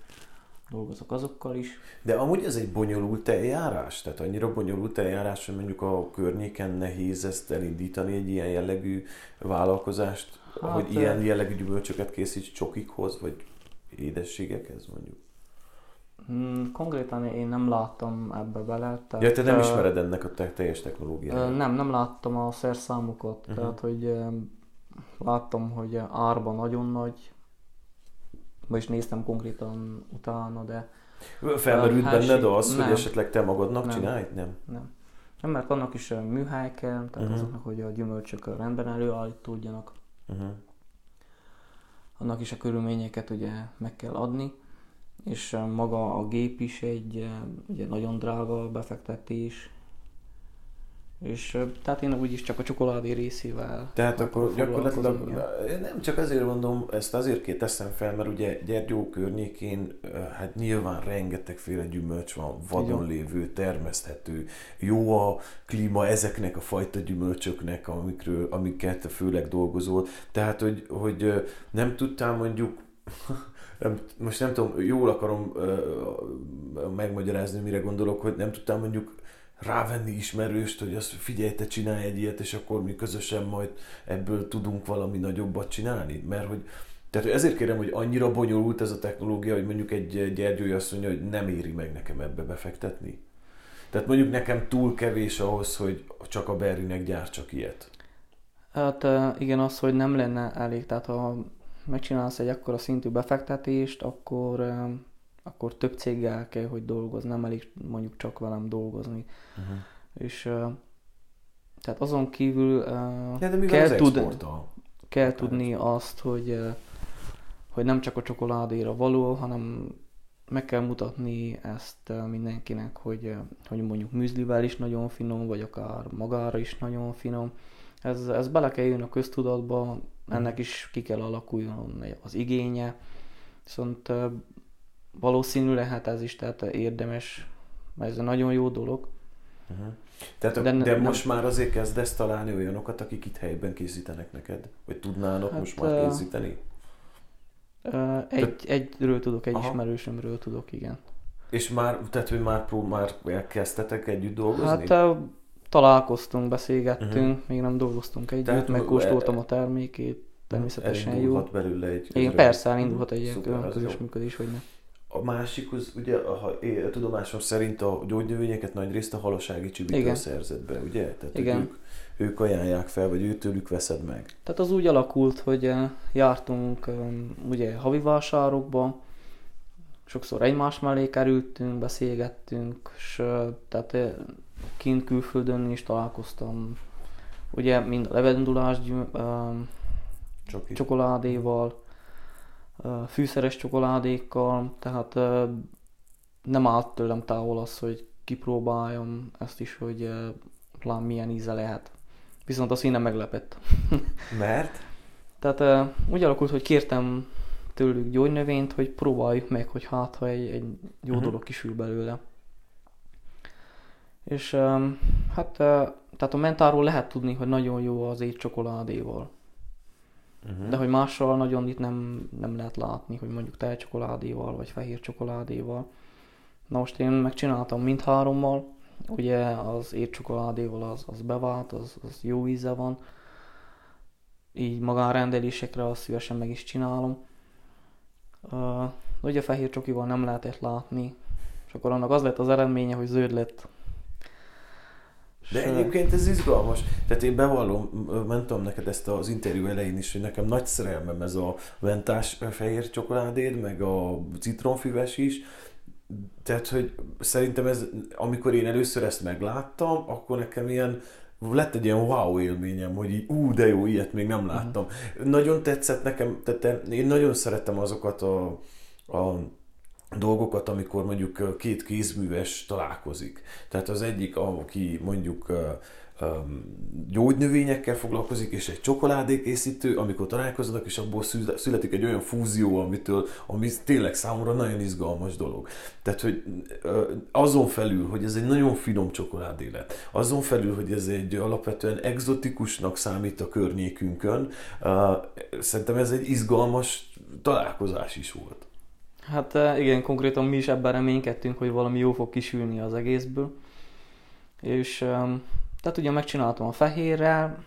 dolgozok azokkal is. De amúgy ez egy bonyolult eljárás? Tehát annyira bonyolult eljárás, hogy mondjuk a környéken nehéz ezt elindítani egy ilyen jellegű vállalkozást, hát, hogy ilyen jellegű gyümölcsöket készíts csokikhoz, vagy édességekhez mondjuk? Hmm, konkrétan én nem láttam ebbe bele. Tehát, ja, te nem ismered ennek a te teljes technológiát? Nem, nem láttam a szerszámokat, uh-huh. tehát hogy láttam, hogy árban nagyon nagy, vagyis néztem konkrétan utána, de... Felmerült uh, benned az, nem. hogy esetleg te magadnak nem. csinálj? Nem. Nem. Nem, mert annak is műhely kell, tehát uh-huh. azoknak, hogy a gyümölcsök rendben előállítódjanak. Uh-huh. Annak is a körülményeket ugye meg kell adni, és maga a gép is egy ugye nagyon drága befektetés, és tehát én úgyis csak a csokoládé részével. Tehát akkor gyakorlatilag nem csak azért mondom, ezt azért teszem fel, mert ugye Gyergyó környékén hát nyilván rengetegféle gyümölcs van, vadon lévő, termeszthető, jó a klíma ezeknek a fajta gyümölcsöknek, amikről, amiket főleg dolgozol. Tehát, hogy, hogy nem tudtál mondjuk nem, most nem tudom, jól akarom uh, megmagyarázni, mire gondolok, hogy nem tudtam mondjuk rávenni ismerőst, hogy azt figyelj, te csinálj egy ilyet, és akkor mi közösen majd ebből tudunk valami nagyobbat csinálni. Mert hogy tehát ezért kérem, hogy annyira bonyolult ez a technológia, hogy mondjuk egy Gyergyói azt mondja, hogy nem éri meg nekem ebbe befektetni. Tehát mondjuk nekem túl kevés ahhoz, hogy csak a Berrynek gyártsak ilyet. Hát igen, az, hogy nem lenne elég. Tehát ha megcsinálsz egy akkora szintű befektetést, akkor, akkor több céggel kell, hogy dolgoz, nem elég mondjuk csak velem dolgozni. Uh-huh. És tehát azon kívül ja, de kell, tud, kell tudni azt, hogy, hogy nem csak a csokoládéra való, hanem meg kell mutatni ezt mindenkinek, hogy, hogy mondjuk műzlivel is nagyon finom, vagy akár magára is nagyon finom. Ez, ez bele kell jönni a köztudatba, ennek is ki kell alakuljon az igénye, viszont valószínű lehet ez is, tehát érdemes, mert ez egy nagyon jó dolog. Uh-huh. Tehát de, de nem, most már azért kezdesz találni olyanokat, akik itt helyben készítenek neked? Vagy tudnának hát, most már készíteni? Uh, egy, Te... egyről tudok, egy Aha. ismerősömről tudok, igen. És már, tehát hogy már, prób, már elkezdtetek együtt dolgozni? Hát uh, találkoztunk, beszélgettünk, uh-huh. még nem dolgoztunk együtt, Tehát, megkóstoltam a termékét, természetesen jó. belőle egy Igen, persze, elindulhat egy ilyen közös működés, hogy ne. A másik, az, ugye, a, a tudomásom szerint a gyógynövényeket nagy részt a halasági csibitől szerzett be, ugye? Tehát Igen. Ők, ők ajánlják fel, vagy őtőlük veszed meg. Tehát az úgy alakult, hogy jártunk ugye havi vásárokba, sokszor egymás mellé kerültünk, beszélgettünk, és tehát kint külföldön is találkoztam, ugye mind a levendulás csokoládéval, fűszeres csokoládékkal, tehát nem állt tőlem távol az, hogy kipróbáljam ezt is, hogy plán milyen íze lehet. Viszont a színe meglepett. Mert? Tehát úgy alakult, hogy kértem tőlük gyógynövényt, hogy próbáljuk meg, hogy hát, ha egy, egy jó uh-huh. dolog kisül belőle. És hát, tehát a mentáról lehet tudni, hogy nagyon jó az éj csokoládéval. Uh-huh. De hogy mással nagyon itt nem, nem lehet látni, hogy mondjuk tejcsokoládéval, vagy fehér csokoládéval. Na most én megcsináltam mindhárommal, ugye az ércsokoládéval az, az bevált, az, az jó íze van, így magánrendelésekre azt szívesen meg is csinálom. Uh, ugye a fehér csokival nem lehetett látni, és akkor annak az lett az eredménye, hogy zöld lett de egyébként ez izgalmas. Tehát én bevallom, mondtam neked ezt az interjú elején is, hogy nekem nagy szerelmem ez a ventás fehér csokoládéd, meg a citronfüves is. Tehát, hogy szerintem ez, amikor én először ezt megláttam, akkor nekem ilyen, lett egy ilyen wow élményem, hogy így, ú, de jó, ilyet még nem láttam. Uh-huh. Nagyon tetszett nekem, tehát én nagyon szeretem azokat a, a dolgokat, amikor mondjuk két kézműves találkozik. Tehát az egyik, aki mondjuk gyógynövényekkel foglalkozik, és egy csokoládékészítő, amikor találkoznak, és abból születik egy olyan fúzió, amitől, ami tényleg számomra nagyon izgalmas dolog. Tehát, hogy azon felül, hogy ez egy nagyon finom csokoládé lett, azon felül, hogy ez egy alapvetően egzotikusnak számít a környékünkön, szerintem ez egy izgalmas találkozás is volt. Hát eh, igen, konkrétan mi is ebben reménykedtünk, hogy valami jó fog kisülni az egészből. És tehát ugye megcsináltam a fehérrel,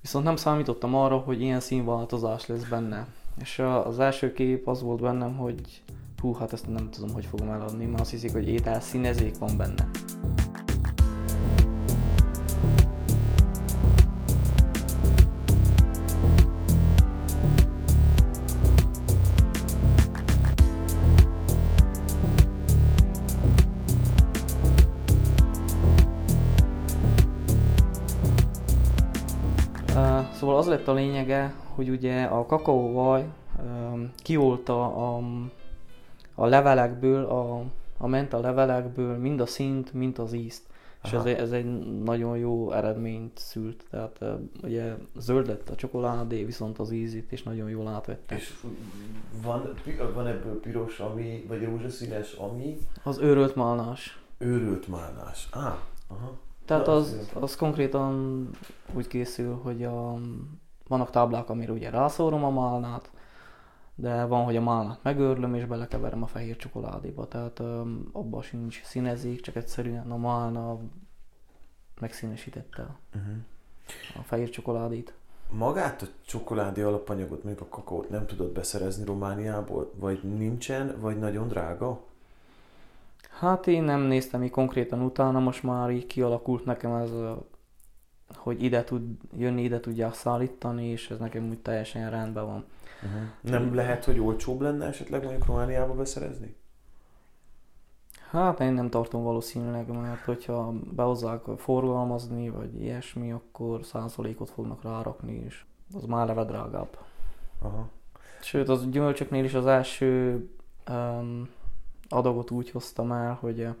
viszont nem számítottam arra, hogy ilyen színváltozás lesz benne. És a- az első kép az volt bennem, hogy hú, hát ezt nem tudom, hogy fogom eladni, mert azt hiszik, hogy étel színezék van benne. Lett a lényege, hogy ugye a kakaóvaj um, kiolta a, a levelekből, a, a menta levelekből mind a szint, mind az ízt. És ez, Aha. egy- ez egy nagyon jó eredményt szült. Tehát uh, ugye zöld lett a csokoládé, viszont az ízét is nagyon jól átvette. És van, van ebből piros, ami, vagy rózsaszínes, ami Az őrölt málnás. őrült málnás. Á, aha. Tehát Na, az, az- az konkrétan úgy készül, hogy a, vannak táblák, amire ugye rászórom a málnát, de van, hogy a málnát megőrlöm és belekeverem a fehér csokoládéba, tehát um, abban sincs színezék, csak egyszerűen a málna megszínesítette Uh-huh. a fehér csokoládét. Magát a csokoládé alapanyagot, mondjuk a kakaót nem tudod beszerezni Romániából? Vagy nincsen, vagy nagyon drága? Hát én nem néztem így konkrétan utána, most már így kialakult nekem ez, a- hogy ide tud jönni, ide tudják szállítani, és ez nekem úgy teljesen rendben van. Uh-huh. Nem lehet, hogy olcsóbb lenne esetleg mondjuk Romániába beszerezni? Hát én nem tartom valószínűleg, mert hogyha behozzák forgalmazni, vagy ilyesmi, akkor százalékot fognak rárakni, és az már eleve drágább. Aha. Sőt, az gyümölcsöknél is az első um, adagot úgy hoztam el, hogy eh,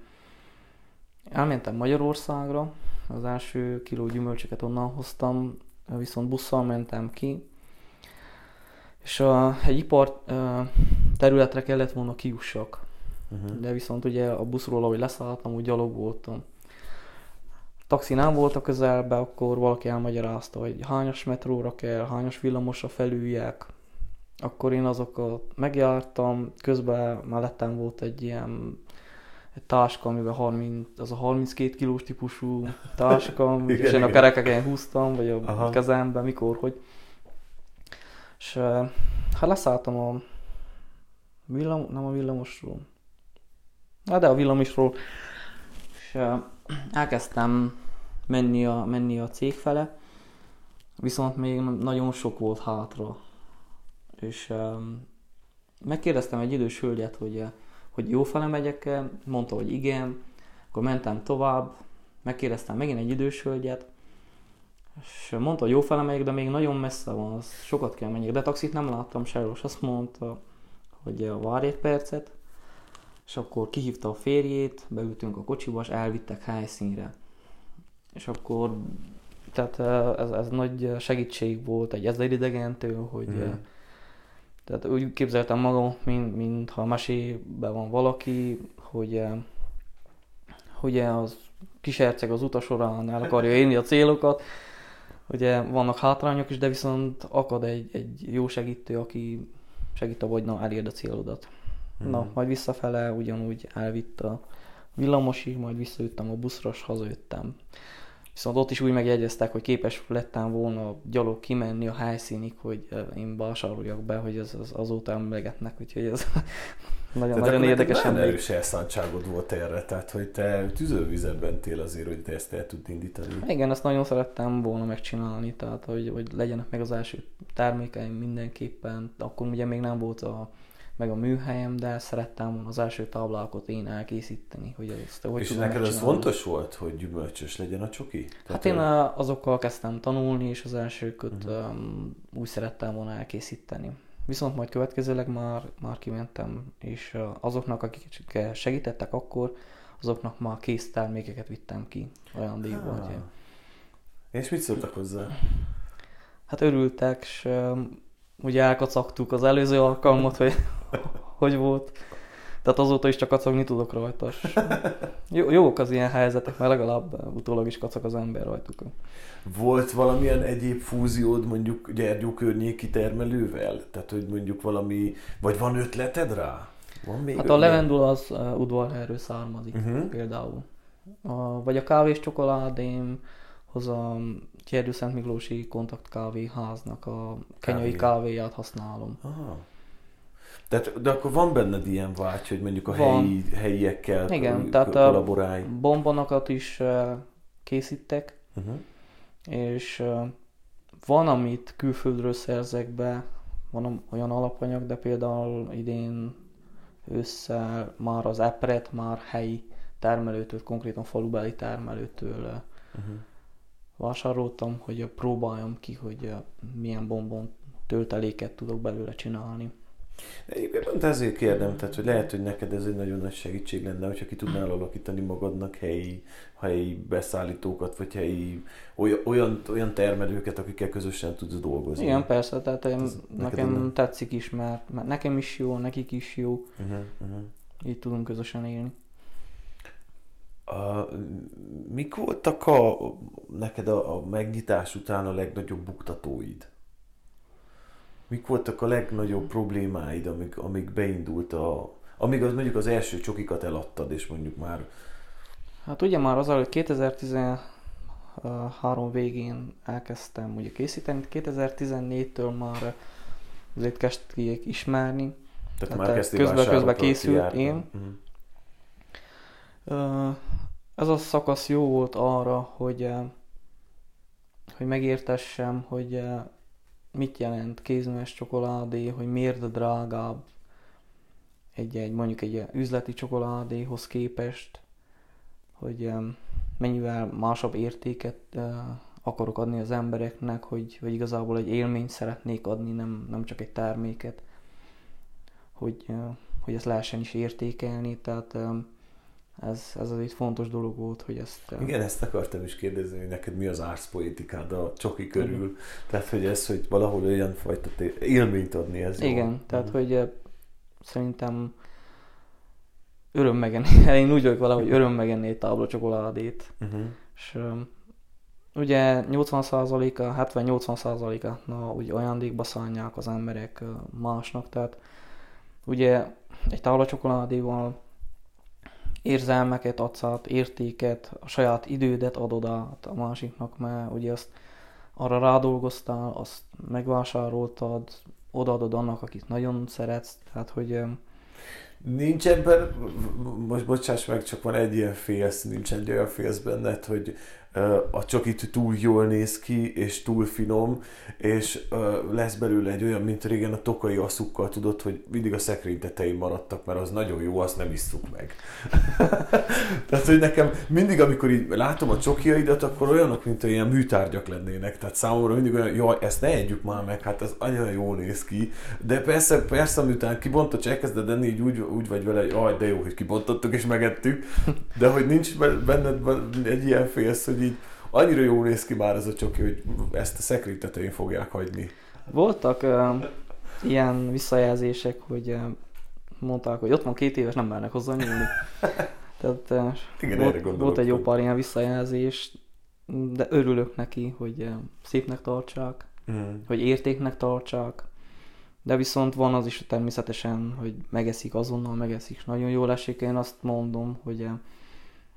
elmentem Magyarországra, az első kiló gyümölcsöket onnan hoztam, viszont busszal mentem ki, és a, egy ipar területre kellett volna kijussak. Uh-huh. De viszont ugye a buszról, ahogy leszálltam, úgy gyalog voltam. Taxi nem volt a közelbe, akkor valaki elmagyarázta, hogy hányas metróra kell, hányas villamosra felüljek. Akkor én azokat megjártam, közben mellettem volt egy ilyen egy táska, amiben 30, az a 32 kilós típusú táska, Igen, és én a igen. kerekeken húztam, vagy a Aha. kezembe, mikor, hogy. És hát leszálltam a villam, nem a villamosról, Hát de a villamosról, és elkezdtem menni a, menni a cég fele, viszont még nagyon sok volt hátra. És megkérdeztem egy idős hölgyet, hogy, hogy jó fele megyek-e, mondta, hogy igen, akkor mentem tovább, megkérdeztem megint egy idős hölgyet, és mondta, hogy jó fele megyek, de még nagyon messze van, az sokat kell menjek, de taxit nem láttam sehol, és azt mondta, hogy várj egy percet, és akkor kihívta a férjét, beültünk a kocsiba, és elvittek helyszínre. És akkor, tehát eh, ez, ez nagy segítség volt egy ezer idegentől, hogy mm. Tehát úgy képzeltem magam, mint, mint ha mesében van valaki, hogy eh, hogy az kiserceg az utas során el akarja érni a célokat, ugye vannak hátrányok is, de viszont akad egy, egy jó segítő, aki segít a vagy na, elérd a célodat. Na, majd visszafele ugyanúgy elvitt a villamosig, majd visszajöttem a buszra, és hazajöttem. Viszont ott is úgy megjegyeztek, hogy képes lettem volna gyalog kimenni a helyszínig, hogy én vásároljak be, hogy ez, az, azóta emlegetnek, úgyhogy ez nagyon, Tehát nagyon érdekes emlék. erős elszántságod volt erre, tehát hogy te tüzővizet bentél azért, hogy te ezt el tud indítani. Igen, ezt nagyon szerettem volna megcsinálni, tehát hogy, hogy legyenek meg az első termékeim mindenképpen. Akkor ugye még nem volt a, meg a műhelyem, de szerettem volna az első táblákat én elkészíteni, hogy ezt hogy És neked megcsinálni. fontos volt, hogy gyümölcsös legyen a csoki? Hát én a- azokkal kezdtem tanulni, és az elsőköt Mhm. um, úgy szerettem volna elkészíteni. Viszont majd következőleg már, már kimentem, és azoknak, akik segítettek akkor, azoknak már kész termékeket vittem ki ajándékba. Ah. És mit szóltak hozzá? Hát örültek, és um, ugye elkacagtuk az előző alkalmat, hogy hogy volt. Tehát azóta is csak kacagni tudok rajta. Jó, jók az ilyen helyzetek, mert legalább utólag is kacag az ember rajtuk. Volt valamilyen egyéb fúziód mondjuk Gyergyó környéki termelővel? Tehát, hogy mondjuk valami, vagy van ötleted rá? Van még Hát a ilyen? levendula az uh, udvarhelyről származik uh-huh. például. A, vagy a kávés csokoládém, hoz a Gyergyő Szent Miklósi Kontakt Kávéháznak a kenyai Kávé. kávéját használom. Aha. Tehát, de akkor van benned ilyen vágy, hogy mondjuk a Van. helyi, helyiekkel Igen, tehát a kollaborálj. bombonokat is uh, készítek, Uh-huh. és uh, van, amit külföldről szerzek be, van olyan alapanyag, de például idén ősszel már az epret már helyi termelőtől, konkrétan falubeli termelőtől uh, Uh-huh. vásároltam, hogy próbáljam ki, hogy milyen bombon tölteléket tudok belőle csinálni. Egyébként pont ezért kérdem, tehát hogy lehet, hogy neked ez egy nagyon nagy segítség lenne, hogyha ki tudnál alakítani magadnak helyi, helyi beszállítókat, vagy helyi olyan, olyan, termelőket, akikkel közösen tudsz dolgozni. Igen, persze, tehát én, Ez nekem onnan- tetszik is, mert, mert nekem is jó, nekik is jó, Uh-huh, uh-huh. így tudunk közösen élni. A, mik voltak a, neked a, a megnyitás után a legnagyobb buktatóid? Mik voltak a legnagyobb problémáid, amik, amik beindult a... Amíg az mondjuk az első csokikat eladtad, és mondjuk már... Hát ugye már az hogy 2013 végén elkezdtem ugye készíteni, 2014-től már azért kezdték ismerni. Tehát Hát már te kezdtél közben- közben készült, én. Ö, Ez a szakasz jó volt arra, hogy, hogy megértessem, hogy mit jelent kézműves csokoládé, hogy miért drágább egy, egy mondjuk egy üzleti csokoládéhoz képest, hogy mennyivel másabb értéket akarok adni az embereknek, hogy, hogy igazából egy élményt szeretnék adni, nem, nem csak egy terméket, hogy, hogy ezt lehessen is értékelni, tehát eh, ez, ez az egy fontos dolog volt, hogy ezt... eh, Igen, ezt akartam is kérdezni, hogy neked mi az árszpoétikád a csoki körül. Tehát, hogy ez, hogy valahol olyan fajta élményt adni, ez jó. Igen, tehát Mhm. hogy eh, szerintem öröm megenni, én úgy vagyok vele, hogy öröm megenni egy tábla csokoládét, Mhm. és eh, ugye 80%-a, 70-80%-a na, úgy ajándékba szállják az emberek másnak, tehát ugye egy tábla csokoládéval érzelmeket adsz át, értéket, a saját idődet adod át a másiknak, mert ugye azt arra rádolgoztál, azt megvásároltad, odaadod annak, akit nagyon szeretsz, tehát hogy Nincs ebben, most bocsáss meg, csak van egy ilyen félsz, nincs egy olyan félsz benned, hogy a csokit túl jól néz ki, és túl finom, és lesz belőle egy olyan, mint régen a tokai aszukkal tudod, hogy mindig a szekrény tetején maradtak, mert az nagyon jó, azt nem isszuk meg. Tehát, hogy nekem mindig, amikor így látom a csokiaidat, akkor olyanok, mint olyan műtárgyak lennének. Tehát számomra mindig olyan, jaj, ezt ne együk már meg, hát ez annyira jól néz ki. De persze, persze, miután kibontod, és elkezded enni, így úgy, úgy vagy vele, hogy jaj, de jó, hogy kibontottuk és megettük. De hogy nincs benned ben- egy ilyen félsz, hogy így annyira jól néz ki már ez a csoki, hogy ezt a szekrény tetején fogják hagyni. voltak em, ilyen visszajelzések, hogy em, mondták, hogy ott van két éves, nem mernek hozzá nyúlni. Tehát eh, Igen, volt, volt egy jó hogy- pár ilyen visszajelzés, de örülök neki, hogy em, szépnek tartsák, Mm. hogy értéknek tartsák, de viszont van az is természetesen, hogy megeszik azonnal, megeszik, és nagyon jól esik. Én azt mondom, hogy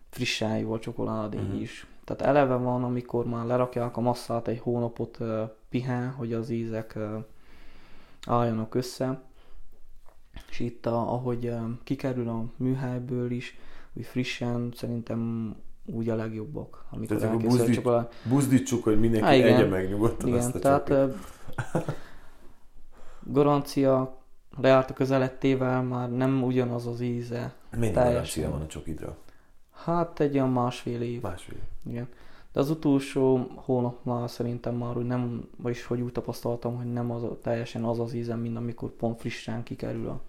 frissen jó a csokoládé Mhm. is. Tehát eleve van, amikor már lerakják a masszát, egy hónapot pihen, hogy az ízek álljanak össze. És itt, ahogy kikerül a műhelyből is, úgy frissen, szerintem úgy a legjobbak, amikor Tehát akkor buzdít- csokoládé. Buzdítsuk, hogy mindenki Há, igen. egye meg nyugodtan Igen, azt a tehát csokit. garancia lejárt a közelettével már nem ugyanaz az íze. Mennyi teljesen. garancia van a csokidra? Hát egy olyan másfél év. Másfél. Igen. De az utolsó hónap már szerintem már úgy nem, vagyis hogy úgy tapasztaltam, hogy nem az teljesen az az ízem, mint amikor pont frissen kikerül a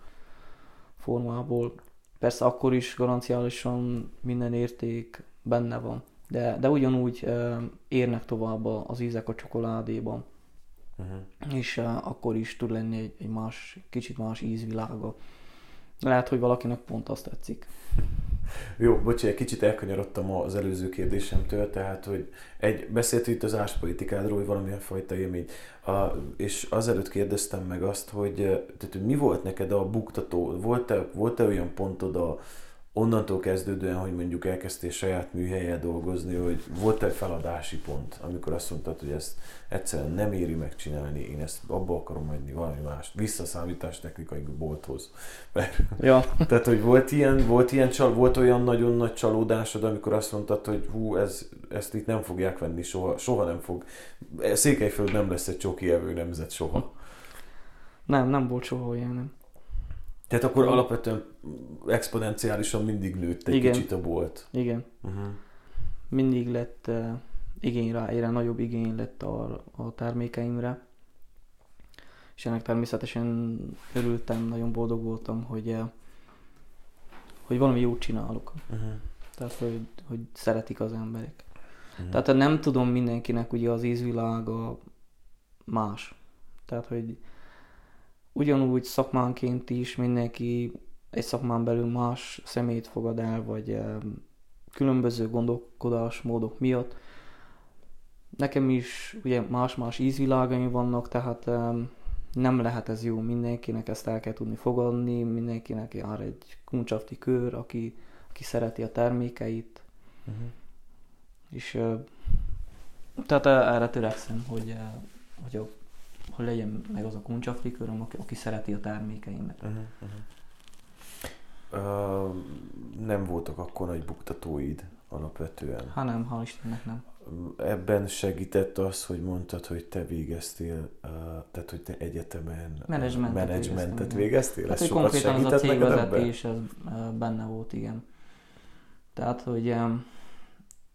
formából. Persze akkor is garanciálisan minden érték benne van, de, de ugyanúgy ö, érnek tovább az ízek a csokoládéban. Uh-huh. és uh, akkor is tud lenni egy, egy más, kicsit más ízvilága. Lehet, hogy valakinek pont azt tetszik. Jó, bocsánat, egy kicsit elkanyarodtam az előző kérdésemtől, tehát, hogy egy, beszélt itt az áspolitikádról, hogy valamilyen fajta élmény, a, és azelőtt kérdeztem meg azt, hogy, tehát, hogy mi volt neked a buktató, volt-e, volt-e olyan pontod a, onnantól kezdődően, hogy mondjuk elkezdtél saját műhelyen dolgozni, hogy volt egy feladási pont, amikor azt mondtad, hogy ezt egyszerűen nem éri megcsinálni, én ezt abba akarom hagyni valami mást, visszaszámítás technikai bolthoz. Mert, Ja. tehát, hogy volt ilyen, volt, ilyen csal, volt olyan nagyon nagy csalódásod, amikor azt mondtad, hogy hú, ez, ezt itt nem fogják venni soha, soha nem fog. Székelyföld nem lesz egy csoki evő nemzet soha. Nem, nem volt soha ilyen, nem. Tehát akkor alapvetően exponenciálisan mindig nőtt egy Igen. kicsit a bolt. Igen. Uh-huh. Mindig lett uh, igény rá, egyre nagyobb igény lett a, a termékeimre. És ennek természetesen örültem, nagyon boldog voltam, hogy, uh, hogy valami jót csinálok. Uh-huh. Tehát, hogy, hogy szeretik az emberek. Mhm. Tehát nem tudom mindenkinek ugye az ízvilága más. Tehát, hogy ugyanúgy szakmánként is mindenki egy szakmán belül más szemét fogad el, vagy különböző gondolkodásmódok miatt. Nekem is ugye más-más ízvilágaim vannak, tehát em, nem lehet ez jó mindenkinek, ezt el kell tudni fogadni, mindenkinek jár egy kuncsafti kör, aki, aki szereti a termékeit, Uh-huh. és tehát erre törekszem, hogy, hogy, a, hogy legyen meg az a kuncsaflikőröm, aki, aki szereti a termékeimet. Uh-huh. Uh, nem voltak akkor nagy buktatóid alapvetően. Hát nem, hál' Istennek nem. Ebben segített az, hogy mondtad, hogy te végeztél, uh, tehát hogy te egyetemen Menedzsmentet menedzsmentet végeztél? Hát, Ez sokat konkrétan az a cégvezetés, ez benne volt, igen. Tehát, hogy em,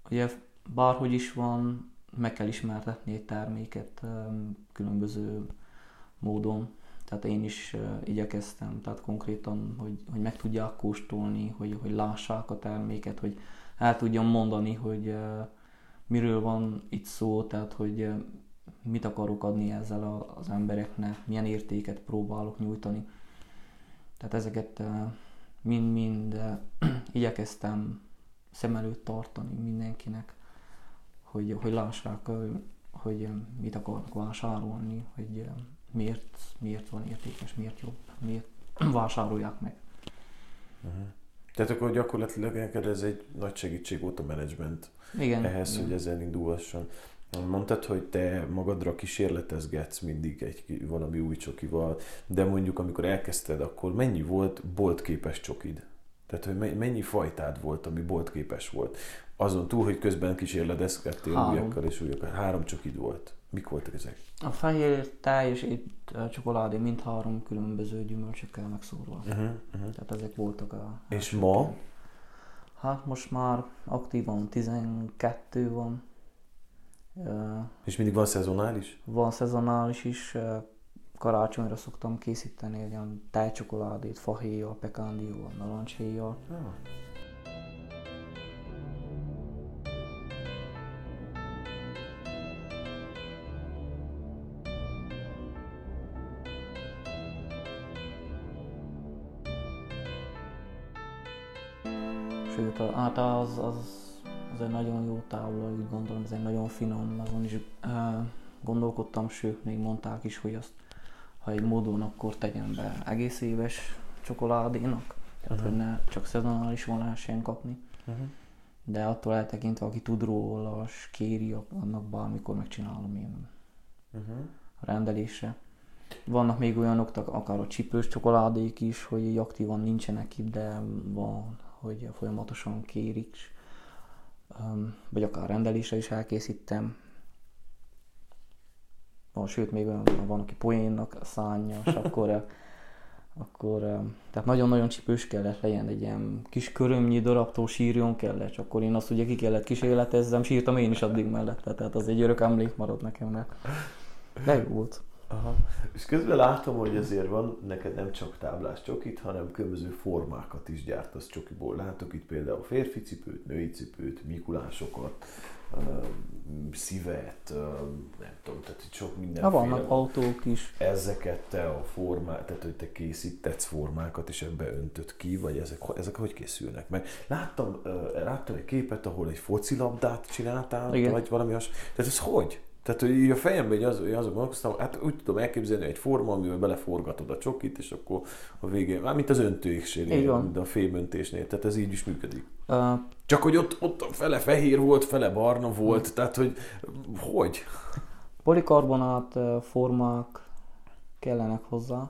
ugye bárhogy is van, meg kell ismertetni egy terméket különböző módon. Tehát én is igyekeztem, tehát konkrétan, hogy, hogy meg tudják kóstolni, hogy, hogy lássák a terméket, hogy el tudjam mondani, hogy miről van itt szó, tehát hogy mit akarok adni ezzel az embereknek, milyen értéket próbálok nyújtani. Tehát ezeket mind-mind igyekeztem szem előtt tartani mindenkinek, hogy, hogy lássák, hogy mit akarnak vásárolni, hogy miért, miért van értékes, miért jobb, miért vásárolják meg. Uh-huh. Tehát akkor gyakorlatilag neked ez egy nagy segítség volt a menedzsment Igen. ehhez, igen. hogy ez elindulhasson. Mondtad, hogy te magadra kísérletezgetsz mindig egy valami új csokival, de mondjuk amikor elkezdted, akkor mennyi volt boltképes csokid? Tehát, hogy me- mennyi fajtád volt, ami boltképes volt? Azon túl, hogy közben kísérletezgettél Három. újakkal és újakkal. Három csokid volt. Mik voltak ezek? A fehér táj és itt a csokoládé mind három különböző gyümölcsökkel megszórva. Uh-huh, uh-huh. Tehát ezek voltak a... És ma? Hát most már aktívan 12 van. És mindig van szezonális? Van szezonális is, karácsonyra szoktam készíteni olyan tejcsokoládét, fahéjjal, pekándióval, narancshéjjal. Ah. Sőt, a- hát az, az, az egy nagyon jó tábla, úgy gondolom, ez egy nagyon finom, azon is uh, gondolkodtam, sőt, még mondták is, hogy azt, ha egy módon, akkor tegyen be egész éves csokoládénak, tehát hogy ne csak szezonális van lehessen kapni. Uh-huh. De attól eltekintve, aki tud róla, s kéri, annak bármikor megcsinálom én Uh-huh. a rendelésre. Vannak még olyanok, akár a csipős csokoládék is, hogy aktívan nincsenek itt, de van, hogy folyamatosan kérik. Vagy akár rendelésre is elkészítem. Van, sőt, még olyan van, aki poénnak szánja, és akkor, akkor eh, tehát nagyon-nagyon csipős kellett legyen, egy ilyen kis körömnyi darabtól sírjon kellett, és akkor én azt ugye ki kellett kísérletezzem, sírtam én is addig mellette, tehát az egy örök emlék maradt nekem, mert de jó volt. Aha. És közben látom, hogy azért van neked nem csak táblás csokit, hanem különböző formákat is gyártasz csokiból. Látok itt például férfi cipőt, női cipőt, mikulásokat, szívet, nem tudom, tehát itt sok minden. Ha vannak autók is. Ezeket te a formát, tehát hogy te készítetsz formákat, és ebbe öntöd ki, vagy ezek, ezek hogy készülnek meg? Láttam, láttam egy képet, ahol egy focilabdát csináltál, Igen. vagy valami has. Tehát ez hogy? Tehát, hogy így a fejemben így az, azon gondolkoztam, hát úgy tudom elképzelni egy forma, amivel beleforgatod a csokit, és akkor a végén, már mint az öntőiksnél, mint a fémöntésnél, tehát ez így is működik. Uh, Csak, hogy ott, ott fele fehér volt, fele barna volt, uh, tehát, hogy hogy? Polikarbonát formák kellenek hozzá.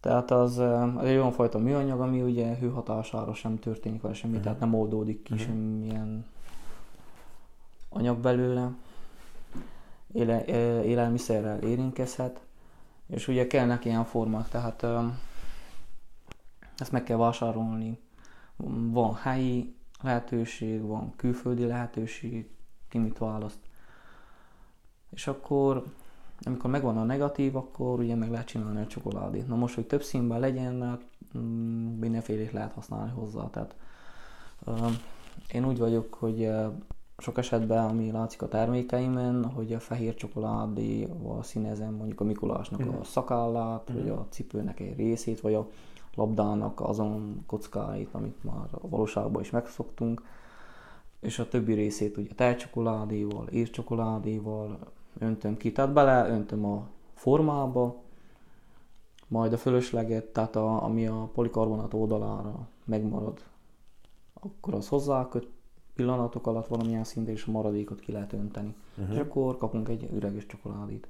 Tehát az, az egy olyan fajta műanyag, ami ugye hőhatására sem történik vele semmi, uh-huh. tehát nem oldódik ki uh-huh. semmilyen anyag belőle, éle, élelmiszerrel érintkezhet, és ugye kellnek ilyen formák, tehát ezt meg kell vásárolni. Van helyi lehetőség, van külföldi lehetőség, ki mit választ. És akkor, amikor megvan a negatív, akkor ugye meg lehet csinálni a csokoládét. Na most, hogy több színben legyen, hát mm, mindenfélét lehet használni hozzá. Tehát, én úgy vagyok, hogy sok esetben, ami látszik a termékeimen, hogy a fehér csokoládéval színezem mondjuk a Mikulásnak mm. a mhm. szakállát, mm. vagy a cipőnek egy részét, vagy a labdának azon kockáit, amit már a valóságban is megszoktunk, és a többi részét ugye tejcsokoládéval, ércsokoládéval öntöm ki, tehát bele öntöm a formába, majd a fölösleget, tehát a, ami a polikarbonát oldalára megmarad, akkor az hozzáköt, pillanatok alatt valamilyen szinten és a maradékot ki lehet önteni. Uh-huh. És akkor kapunk egy üreges csokoládét.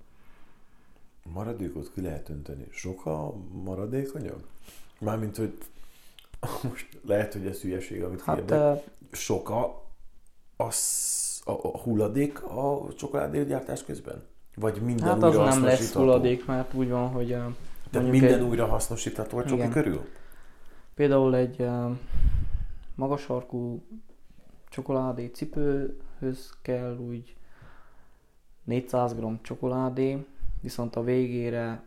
Maradékot ki lehet önteni. Sok a maradékanyag? Mármint, hogy most lehet, hogy ez hülyeség, amit hát, kérdek. Sok a, a, a hulladék a csokoládégyártás közben? Vagy minden hát újra az nem lesz hulladék, mert úgy van, hogy Tehát minden egy, újra hasznosítható a csoki körül? Például egy magas sarkú csokoládé cipőhöz kell úgy 400 g csokoládé, viszont a végére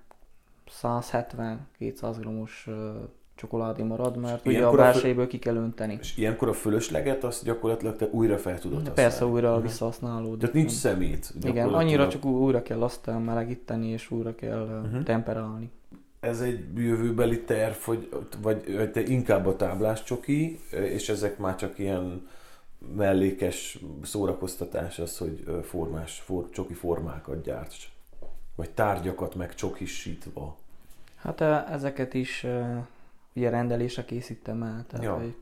170-200 g-os csokoládé marad, mert ugye a belsejéből ki kell önteni. És ilyenkor a fölösleget azt gyakorlatilag te újra fel tudod használni. Persze újra uh-huh. visszahasználódik. Tehát nincs szemét. Igen, annyira csak újra kell azt melegíteni, és újra kell uh-huh. temperálni. Ez egy jövőbeli terv, hogy, vagy te inkább a táblás csoki, és ezek már csak ilyen mellékes szórakoztatás az, hogy formás, for, csoki formákat gyárts. Vagy tárgyakat meg csokisítva. Hát ezeket is ugye rendelésre készítem el, tehát ja. hogy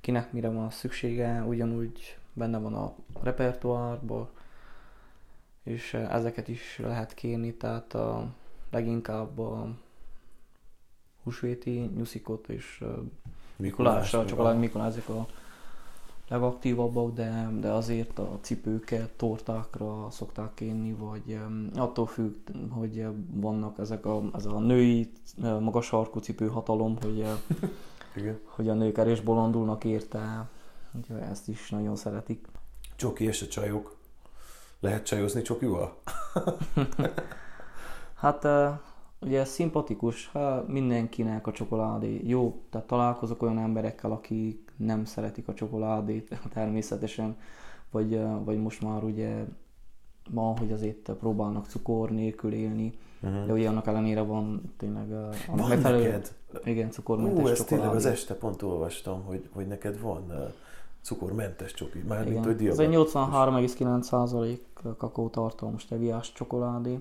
kinek mire van szüksége, ugyanúgy benne van a repertoárban, és ezeket is lehet kérni, tehát a, leginkább a húsvéti nyuszikot és Mikulásra, csak Mikulás, a legaktívabbak, de, de azért a cipőket tortákra szokták kérni, vagy attól függ, hogy vannak ezek a, ez a női magas sarkú cipő hatalom, hogy, Igen. hogy a nők erős bolondulnak érte, úgyhogy ezt is nagyon szeretik. Csoki és a csajok. Lehet csajozni csokival? hát ugye ez szimpatikus, ha mindenkinek a csokoládé jó, tehát találkozok olyan emberekkel, akik nem szeretik a csokoládét természetesen, vagy, vagy most már ugye ma, hogy azért próbálnak cukor nélkül élni, uh-huh. de ugye annak ellenére van tényleg a van megfelelő, neked? igen, cukormentes Ó, ezt tényleg az este pont olvastam, hogy, hogy neked van cukormentes csoki, már mint hogy Ez egy 83,9% kakaótartalmú steviás csokoládé.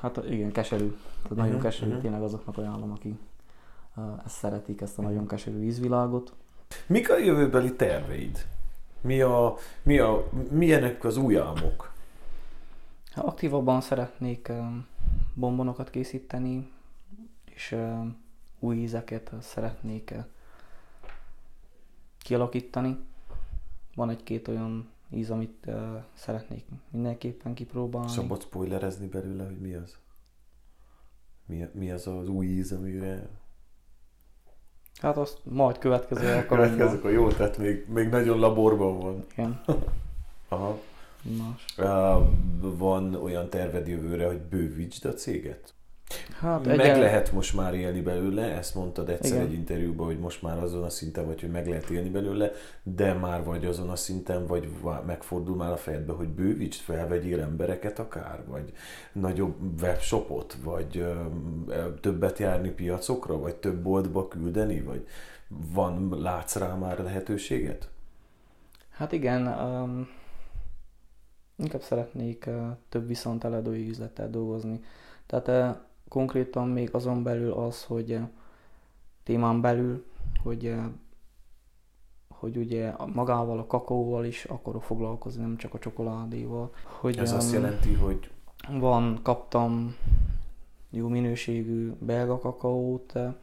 Hát igen, keserű. Tehát uh-huh, nagyon keserű, uh-huh. tényleg azoknak ajánlom, akik ezt szeretik, ezt a nagyon keserű ízvilágot. Mik a jövőbeli terveid? Mi a, mi a, milyenek az új álmok? Aktívabban szeretnék bombonokat készíteni, és új ízeket szeretnék kialakítani. Van egy-két olyan íz, amit szeretnék mindenképpen kipróbálni. Szabad spoilerezni belőle, hogy mi az? Mi, mi az az új íz, amire Hát azt majd következő alkalommal. Következők a jó, tehát még, még nagyon laborban van. Igen. Aha. Más. Uh, van olyan terved jövőre, hogy bővítsd a céget? Hát Meg egyen- lehet most már élni belőle, ezt mondtad egyszer Igen. egy interjúban, hogy most már azon a szinten vagy, hogy meg lehet élni belőle, de már vagy azon a szinten, vagy megfordul már a fejedbe, hogy bővítsd, felvegyél embereket akár, vagy nagyobb webshopot, vagy többet járni piacokra, vagy több boltba küldeni, vagy van, látsz rá már lehetőséget? Hát igen, um, inkább szeretnék uh, több viszont eladói üzlettel dolgozni. Tehát uh, konkrétan még azon belül az, hogy uh, témán belül, hogy uh, hogy ugye magával a kakaóval is akarok foglalkozni, nem csak a csokoládéval. Hogy, Ez azt um, jelenti, hogy Van, kaptam jó minőségű belga kakaót, eh,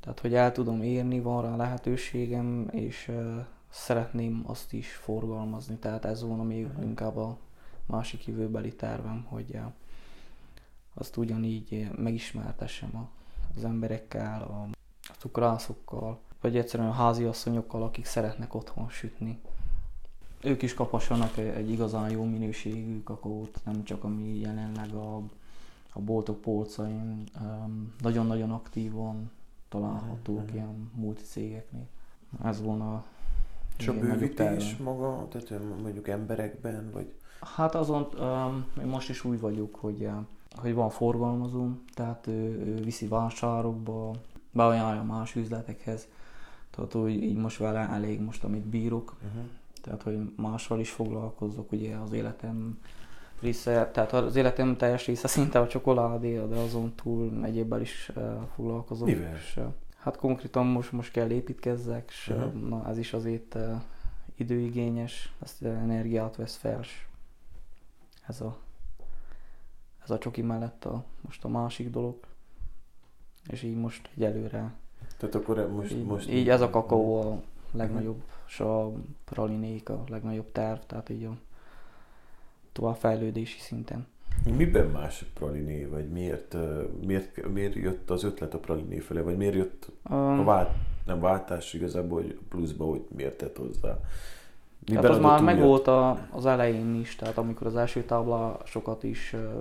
tehát hogy el tudom érni, van rá lehetőségem, és eh, szeretném azt is forgalmazni, tehát ez volna még inkább a másik jövőbeli tervem, hogy eh, azt ugyanígy eh, megismertessem a, az emberekkel, a, a cukrászokkal, vagy egyszerűen a háziasszonyokkal, akik szeretnek otthon sütni. Ők is kaphassanak egy, egy igazán jó minőségű kakaót, nem csak ami jelenleg a, a boltok polcain nagyon-nagyon aktívan találhatók Mhm. ilyen multicégeknél. Ez volna és a egy nagyobb bővítés maga, tehát mondjuk emberekben, vagy Hát azon, um, én most is úgy vagyok, hogy, hogy van forgalmazó, tehát ő, ő viszi vásárokba, beajánlja más üzletekhez, tehát hogy így most vele elég most, amit bírok, uh-huh. tehát hogy mással is foglalkozok, ugye az életem része, tehát az életem teljes része szinte a csokoládé, de azon túl egyébbel is uh, foglalkozok. Mivel? És, uh, hát konkrétan most, most kell építkezzek, és Aha. uh, na, ez is azért uh, időigényes, ezt energiát vesz fel, ez a, ez a csoki mellett a, most a másik dolog. És így most egyelőre Tehát akkor most... így, most így ez a kakaó a legnagyobb, és a pralinék a legnagyobb terv, tehát így a továbbfejlődési szinten. Miben más a praliné, vagy miért, miért, miért jött az ötlet a praliné fele, vagy miért jött a vált, nem váltás igazából, hogy pluszba, hogy miért tett hozzá? hát az már megvolt az elején is, tehát amikor az első táblásokat is ö,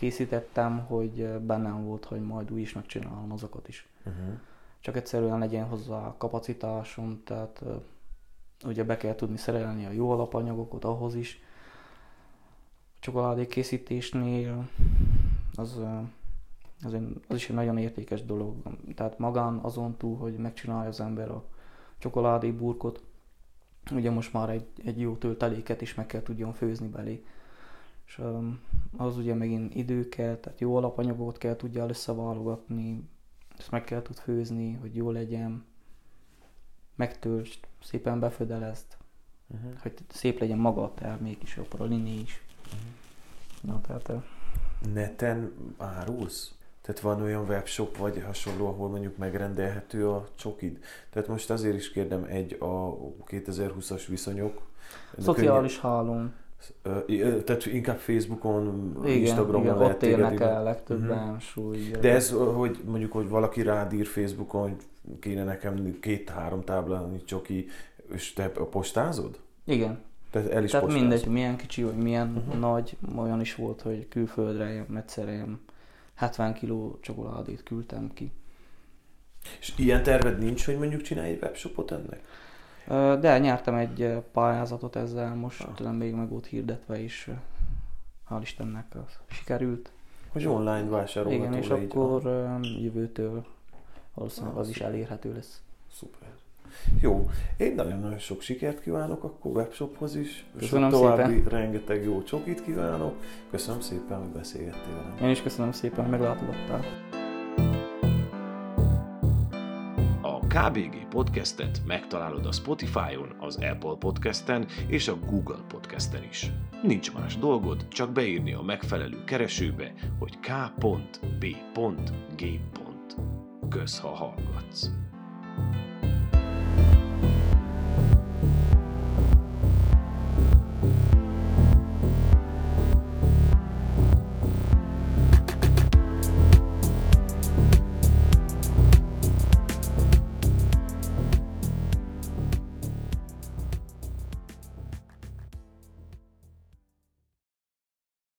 készítettem, hogy bennem volt, hogy majd úgy is megcsinálom azokat is. Uh-huh. Csak egyszerűen legyen hozzá kapacitásom, tehát ugye be kell tudni szerelni a jó alapanyagokat ahhoz is. A csokoládé készítésnél az, az, egy, az is egy nagyon értékes dolog. Tehát magán azon túl, hogy megcsinálja az ember a csokoládé burkot, ugye most már egy, egy jó tölteléket is meg kell tudjon főzni belé. És az ugye megint idő kell, tehát jó alapanyagokat kell tudja összeválogatni, ezt meg kell tud főzni, hogy jó legyen, megtöltsd, szépen befödelezd, Uh-huh. hogy szép legyen maga a termék is, a praliné is. Na, tehát Neten árulsz? Tehát van olyan webshop vagy hasonló, ahol mondjuk megrendelhető a csokid? Tehát most azért is kérdem, egy a 2020-as viszonyok. szociális hálón, Ö, ö, Tehát inkább Facebookon, igen, Instagramon igen lehet ott téged el legtöbben, súly. De ez, hogy mondjuk, hogy valaki rád ír Facebookon, hogy kéne nekem két-három táblányi csoki, és te postázod? Igen, Tehát el is Tehát postázod? mindegy, milyen kicsi, vagy milyen uh-huh. nagy, olyan is volt, hogy külföldre ilyen egyszerre ilyen 70 kg csokoládét küldtem ki. És ilyen terved nincs, hogy mondjuk csinálj egy webshopot ennek? De nyertem egy pályázatot ezzel, most Ah. nem még meg volt hirdetve, ö, hál' Istennek az sikerült. Hogy online vásárolható Igen, és akkor ö, jövőtől valószínűleg az is elérhető lesz. Szuper. Jó, én nagyon-nagyon sok sikert kívánok akkor webshophoz is. Köszönöm további szépen. rengeteg jó csokit kívánok. Köszönöm szépen, hogy beszélgettél velem. Én is köszönöm szépen, hogy meglátogattál. KBG podcastet megtalálod a Spotify-on, az Apple podcasten és a Google podcasten is. Nincs más dolgod, csak beírni a megfelelő keresőbe, hogy k.b.g. Kösz, ha hallgatsz.